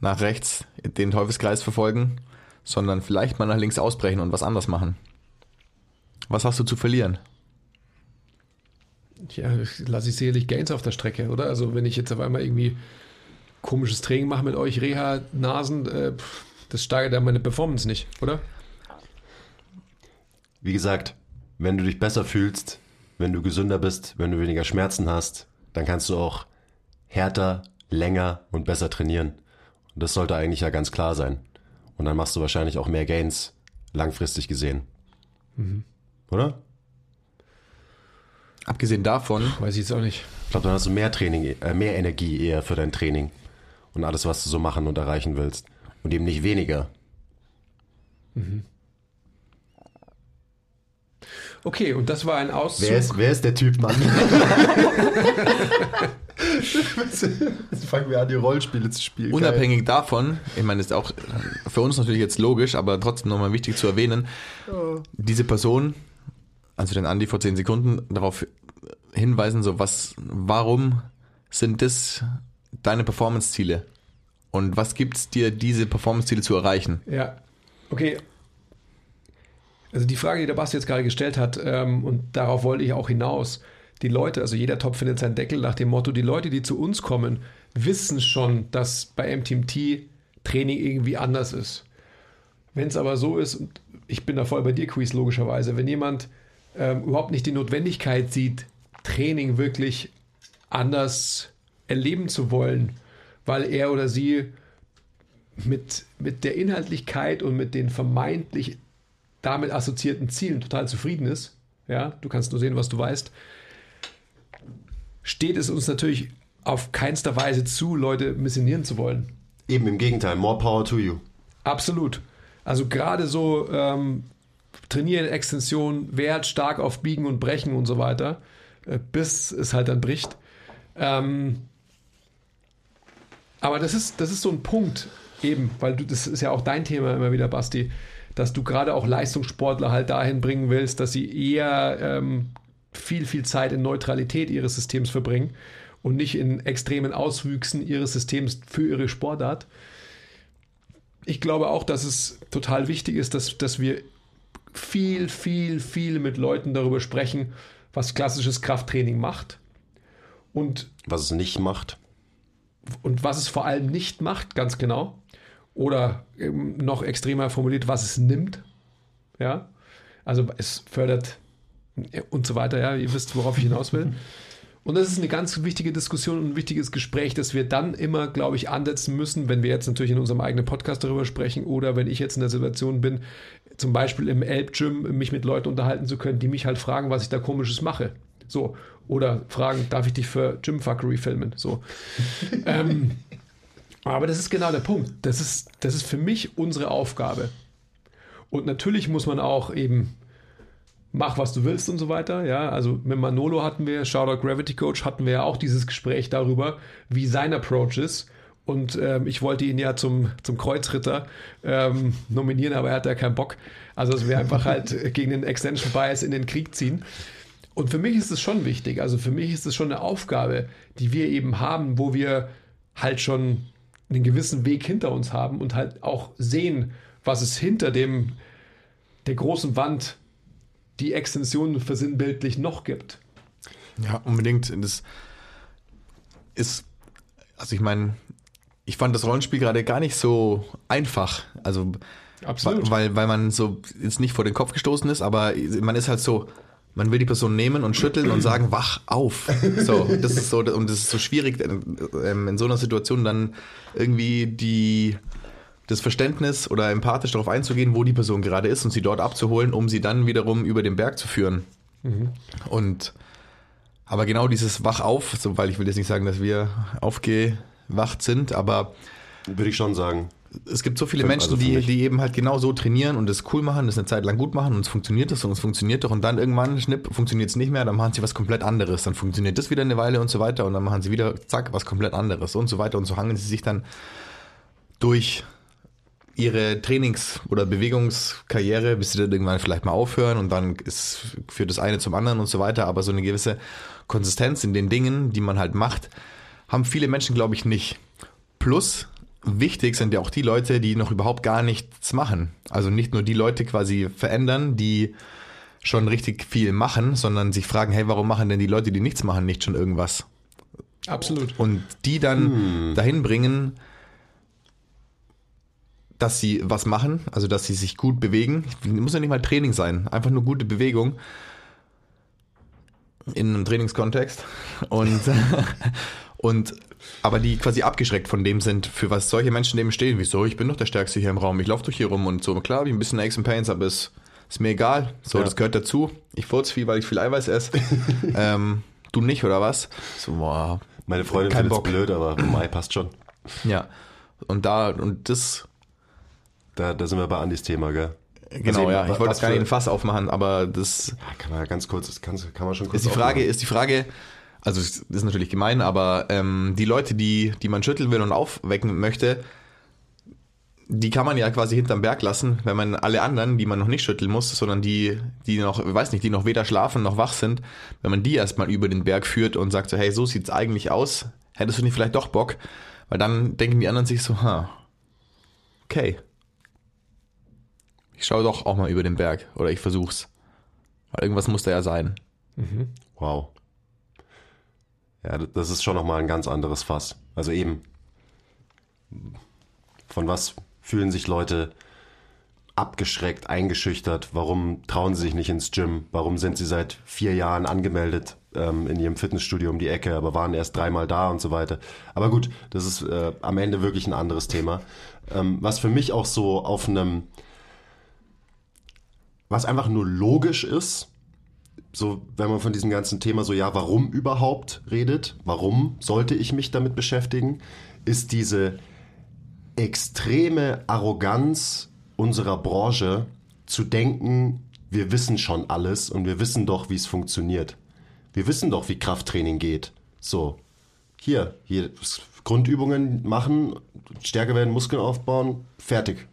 nach rechts den Teufelskreis verfolgen, sondern vielleicht mal nach links ausbrechen und was anders machen. Was hast du zu verlieren? Ja, lasse ich sicherlich Gains auf der Strecke, oder? Also wenn ich jetzt auf einmal irgendwie komisches Training mache mit euch, Reha, Nasen, äh, das steigert ja meine Performance nicht, oder? Wie gesagt, wenn du dich besser fühlst, wenn du gesünder bist, wenn du weniger Schmerzen hast, dann kannst du auch härter, länger und besser trainieren. Und das sollte eigentlich ja ganz klar sein. Und dann machst du wahrscheinlich auch mehr Gains, langfristig gesehen. Oder? Abgesehen davon, Weiß ich jetzt auch nicht. Ich glaube, dann hast du mehr Training, äh, mehr Energie eher für dein Training und alles, was du so machen und erreichen willst. Und eben nicht weniger. Okay, und das war ein Auszug. Wer ist, wer ist der Typ, Mann? Jetzt fangen wir an, die Rollenspiele zu spielen. unabhängig davon, ich meine, ist auch für uns natürlich jetzt logisch, aber trotzdem nochmal wichtig zu erwähnen, diese Person, also den Andi vor zehn Sekunden, darauf hinweisen, so was, warum sind das deine Performance-Ziele? Und was gibt's dir, diese Performance-Ziele zu erreichen? Ja, okay. Also die Frage, die der Basti jetzt gerade gestellt hat, ähm, und darauf wollte ich auch hinaus. Die Leute, also jeder Topf findet seinen Deckel nach dem Motto, die Leute, die zu uns kommen, wissen schon, dass bei MTMT Training irgendwie anders ist. Wenn es aber so ist, und ich bin da voll bei dir, Quiz, logischerweise, wenn jemand ähm, überhaupt nicht die Notwendigkeit sieht, Training wirklich anders erleben zu wollen, weil er oder sie mit, mit der Inhaltlichkeit und mit den vermeintlich damit assoziierten Zielen total zufrieden ist, ja, du kannst nur sehen, was du weißt, steht es uns natürlich auf keinster Weise zu, Leute missionieren zu wollen. Eben im Gegenteil, more power to you. Absolut. Also gerade so ähm, trainieren, Extension, Wert stark auf Biegen und Brechen und so weiter, äh, bis es halt dann bricht. Ähm, aber das ist, das ist so ein Punkt eben, weil du, das ist ja auch dein Thema immer wieder, Basti, dass du gerade auch Leistungssportler halt dahin bringen willst, dass sie eher ähm, viel, viel Zeit in Neutralität ihres Systems verbringen und nicht in extremen Auswüchsen ihres Systems für ihre Sportart. Ich glaube auch, dass es total wichtig ist, dass, dass wir viel, viel, viel mit Leuten darüber sprechen, was klassisches Krafttraining macht und Was es nicht macht. und was es vor allem nicht macht, ganz genau. Oder ähm, noch extremer formuliert, was es nimmt. Ja. Also es fördert äh, und so weiter, ja. Ihr wisst, worauf ich hinaus will. Und das ist eine ganz wichtige Diskussion und ein wichtiges Gespräch, das wir dann immer, glaube ich, ansetzen müssen, wenn wir jetzt natürlich in unserem eigenen Podcast darüber sprechen oder wenn ich jetzt in der Situation bin, zum Beispiel im Elb-Gym mich mit Leuten unterhalten zu können, die mich halt fragen, was ich da komisches mache. So. Oder fragen, darf ich dich für Gymfuckery filmen? So. ähm, aber das ist genau der Punkt. Das ist, das ist für mich unsere Aufgabe. Und natürlich muss man auch eben mach, was du willst und so weiter. Ja, also mit Manolo hatten wir, Shoutout Gravity Coach, hatten wir ja auch dieses Gespräch darüber, wie sein Approach ist. Und ähm, ich wollte ihn ja zum, zum Kreuzritter ähm, nominieren, aber er hat ja keinen Bock. Also es wäre einfach halt gegen den Extension Bias in den Krieg ziehen. Und für mich ist es schon wichtig. Also für mich ist es schon eine Aufgabe, die wir eben haben, wo wir halt schon einen gewissen Weg hinter uns haben und halt auch sehen, was es hinter dem, der großen Wand, die Extension versinnbildlich noch gibt. Ja, unbedingt. Das ist, also ich meine, ich fand das Rollenspiel gerade gar nicht so einfach. Also, Absolut. weil, weil man so jetzt nicht vor den Kopf gestoßen ist, aber man ist halt so, man will die Person nehmen und schütteln und sagen, wach auf. So, das ist so, und das ist so schwierig, ähm, in so einer Situation dann irgendwie die, das Verständnis oder empathisch darauf einzugehen, wo die Person gerade ist und sie dort abzuholen, um sie dann wiederum über den Berg zu führen. Und aber genau dieses Wach auf, so, weil ich will jetzt nicht sagen, dass wir aufgewacht sind, aber Würde ich schon sagen. Es gibt so viele Menschen, also die, die eben halt genau so trainieren und das cool machen, das eine Zeit lang gut machen und es funktioniert das und es funktioniert doch und dann irgendwann, schnipp, funktioniert es nicht mehr, dann machen sie was komplett anderes, dann funktioniert das wieder eine Weile und so weiter und dann machen sie wieder, zack, was komplett anderes und so weiter und so hangeln sie sich dann durch ihre Trainings- oder Bewegungskarriere, bis sie dann irgendwann vielleicht mal aufhören und dann ist, führt das eine zum anderen und so weiter, aber so eine gewisse Konsistenz in den Dingen, die man halt macht, haben viele Menschen, glaube ich, nicht. Plus, wichtig sind ja auch die Leute, die noch überhaupt gar nichts machen. Also nicht nur die Leute quasi verändern, die schon richtig viel machen, sondern sich fragen, hey, warum machen denn die Leute, die nichts machen, nicht schon irgendwas? Absolut. Und die dann dahin bringen, dass sie was machen, also dass sie sich gut bewegen. Muss ja nicht mal Training sein, einfach nur gute Bewegung in einem Trainingskontext. Und, und aber die quasi abgeschreckt von dem sind, für was solche Menschen eben stehen. Wieso? Ich bin doch der Stärkste hier im Raum. Ich laufe doch hier rum und so. Klar, habe ich ein bisschen Aches and Pains, aber es ist mir egal. So, Ja. das gehört dazu. Ich furze viel, weil ich viel Eiweiß esse. ähm, du nicht, oder was? So, boah, Meine Freundin findet es blöd, aber Mai passt schon. Ja. Und da, und das, Da, da sind wir bei Andys Thema, gell? genau, eben, ja, ich wollte das gar nicht in Fass aufmachen, aber das Ah, Kann man ja ganz kurz, das kann, kann man schon kurz ist die Frage, aufmachen. ist die Frage, also das ist natürlich gemein, aber ähm, die Leute, die, die man schütteln will und aufwecken möchte, die kann man ja quasi hinterm Berg lassen, wenn man alle anderen, die man noch nicht schütteln muss, sondern die, die noch, weiß nicht, die noch weder schlafen noch wach sind, wenn man die erstmal über den Berg führt und sagt so, hey, so sieht's eigentlich aus, hättest du nicht vielleicht doch Bock? Weil dann denken die anderen sich so, ha, okay. Ich schaue doch auch mal über den Berg oder ich versuch's. Weil irgendwas muss da ja sein. Wow. Ja, das ist schon nochmal ein ganz anderes Fass. Also eben, von was fühlen sich Leute abgeschreckt, eingeschüchtert? Warum trauen sie sich nicht ins Gym? Warum sind sie seit vier Jahren angemeldet ähm, in ihrem Fitnessstudio um die Ecke, aber waren erst dreimal da und so weiter? Aber gut, das ist äh, am Ende wirklich ein anderes Thema. Ähm, was für mich auch so auf einem, was einfach nur logisch ist, so, wenn man von diesem ganzen Thema so, ja, warum überhaupt redet, warum sollte ich mich damit beschäftigen, ist diese extreme Arroganz unserer Branche zu denken, wir wissen schon alles und wir wissen doch, wie es funktioniert. Wir wissen doch, wie Krafttraining geht. So, hier, hier Grundübungen machen, stärker werden, Muskeln aufbauen, fertig.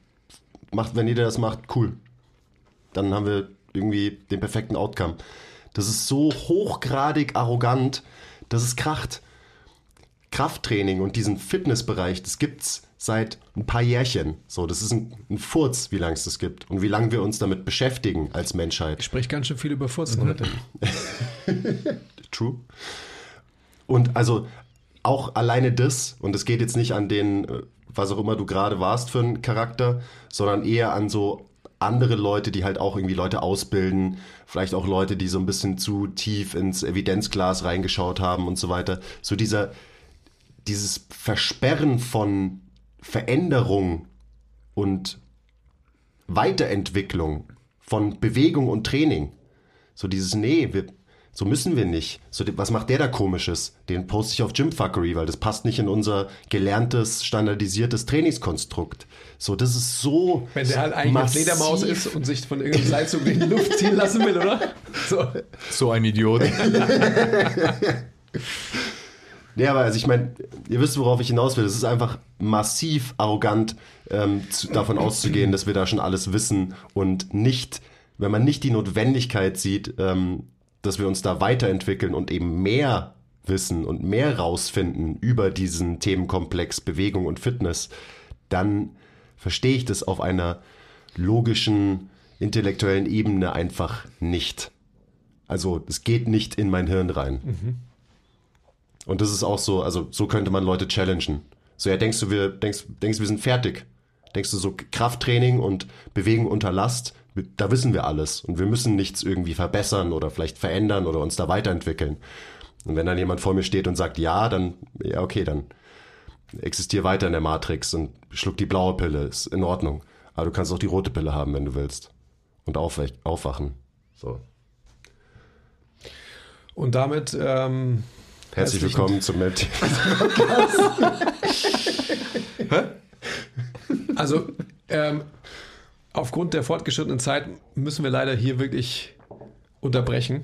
Macht, wenn jeder das macht, cool dann haben wir irgendwie den perfekten Outcome. Das ist so hochgradig arrogant, dass es kracht. Krafttraining und diesen Fitnessbereich, das gibt's seit ein paar Jährchen. So, das ist ein, ein Furz, wie lange es das gibt und wie lange wir uns damit beschäftigen als Menschheit. Spricht ganz schön viel über Furzen heute. True. Und also auch alleine das, und es geht jetzt nicht an den, äh, was auch immer du gerade warst für einen Charakter, sondern eher an so andere Leute, die halt auch irgendwie Leute ausbilden, vielleicht auch Leute, die so ein bisschen zu tief ins Evidenzglas reingeschaut haben und so weiter. So dieser, dieses Versperren von Veränderung und Weiterentwicklung von Bewegung und Training. So dieses, nee, wir, so müssen wir nicht. So, was macht der da komisches? Den poste ich auf Gymfuckery, weil das passt nicht in unser gelerntes, standardisiertes Trainingskonstrukt. So, das ist so. Wenn der halt eigentlich Fledermaus ist und sich von irgendeinem Seilzug in die Luft ziehen lassen will, oder? So. So ein Idiot. Ja, aber also ich meine, ihr wisst, worauf ich hinaus will. Es ist einfach massiv arrogant, ähm, zu, davon auszugehen, dass wir da schon alles wissen und nicht, wenn man nicht die Notwendigkeit sieht, ähm, dass wir uns da weiterentwickeln und eben mehr wissen und mehr rausfinden über diesen Themenkomplex Bewegung und Fitness, dann verstehe ich das auf einer logischen, intellektuellen Ebene einfach nicht. Also es geht nicht in mein Hirn rein. Und das ist auch so, also so könnte man Leute challengen. So, ja, denkst du, wir, denkst, denkst, wir sind fertig? Denkst du so Krafttraining und Bewegung unter Last, da wissen wir alles und wir müssen nichts irgendwie verbessern oder vielleicht verändern oder uns da weiterentwickeln. Und wenn dann jemand vor mir steht und sagt, ja, dann, ja, okay, dann existier weiter in der Matrix und schluck die blaue Pille, ist in Ordnung. Aber du kannst auch die rote Pille haben, wenn du willst. Und aufwach aufwachen. So. Und damit ähm, Herzlich willkommen zum Melt. Also, ähm, aufgrund der fortgeschrittenen Zeit müssen wir leider hier wirklich unterbrechen,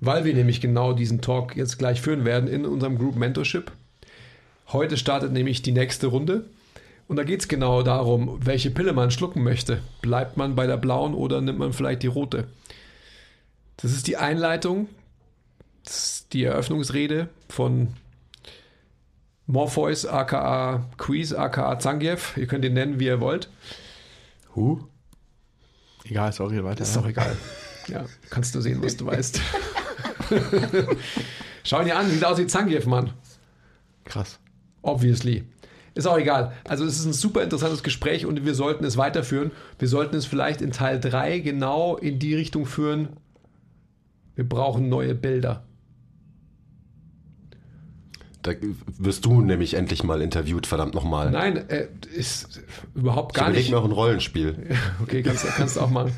weil wir nämlich genau diesen Talk jetzt gleich führen werden in unserem Group Mentorship. Heute startet nämlich die nächste Runde. Und da geht es genau darum, welche Pille man schlucken möchte. Bleibt man bei der blauen oder nimmt man vielleicht die rote? Das ist die Einleitung, ist die Eröffnungsrede von Morpheus aka Quiz aka Zangief. Ihr könnt ihn nennen, wie ihr wollt. Huh? Egal, sorry, weiter. Ist doch egal. Ja, kannst du sehen, was du weißt. Schau ihn dir an, sieht aus wie Zangief, Mann. Krass. Obviously. Ist auch egal. Also es ist ein super interessantes Gespräch und wir sollten es weiterführen. Wir sollten es vielleicht in Teil 3 genau in die Richtung führen. Wir brauchen neue Bilder. Da wirst du nämlich endlich mal interviewt, verdammt nochmal. Nein, äh, ist überhaupt Ich gar überleg nicht. mir auch ein Rollenspiel. Okay, kannst, kannst du auch machen.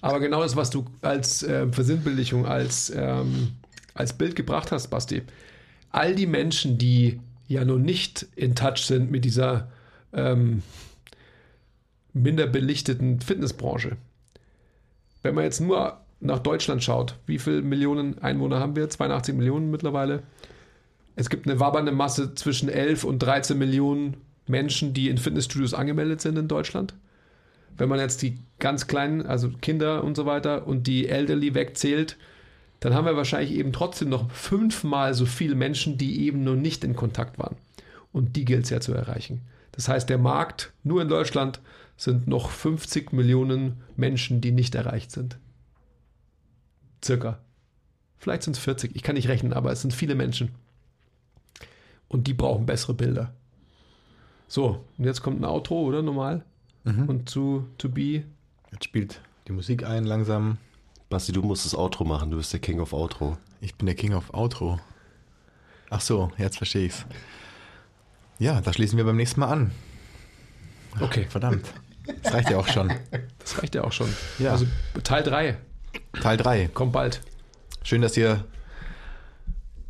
Aber genau das, was du als äh, Versinnbildlichung, als, ähm, als Bild gebracht hast, Basti. All die Menschen, die ja noch nicht in Touch sind mit dieser ähm, minder belichteten Fitnessbranche. Wenn man jetzt nur nach Deutschland schaut, wie viele Millionen Einwohner haben wir? 82 Millionen mittlerweile. Es gibt eine wabbernde Masse zwischen 11 und 13 Millionen Menschen, die in Fitnessstudios angemeldet sind in Deutschland wenn man jetzt die ganz kleinen, also Kinder und so weiter und die Elderly wegzählt, dann haben wir wahrscheinlich eben trotzdem noch fünfmal so viele Menschen, die eben noch nicht in Kontakt waren. Und die gilt es ja zu erreichen. Das heißt, der Markt nur in Deutschland sind noch 50 Millionen Menschen, die nicht erreicht sind. Circa. Vielleicht sind es 40, ich kann nicht rechnen, aber es sind viele Menschen. Und die brauchen bessere Bilder. So, und jetzt kommt ein Outro, oder? Normal. Und zu To Be. Jetzt spielt die Musik ein langsam. Basti, du musst das Outro machen. Du bist der King of Outro. Ich bin der King of Outro. Ach so, jetzt verstehe ich's. Ja, da schließen wir beim nächsten Mal an. Okay, Verdammt. Das reicht ja auch schon. das reicht ja auch schon. Ja. Also Teil 3 Teil 3. kommt bald. Schön, dass ihr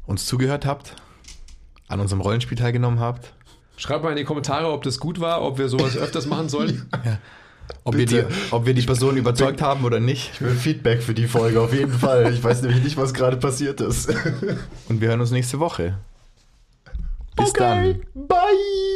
uns zugehört habt, an unserem Rollenspiel teilgenommen habt. Schreibt mal in die Kommentare, ob das gut war, ob wir sowas öfters machen sollen. Ob wir, die, ob wir die Person überzeugt haben oder nicht. Ich will Feedback für die Folge auf jeden Fall. Ich weiß nämlich nicht, was gerade passiert ist. Und wir hören uns nächste Woche. Bis dann. Bye!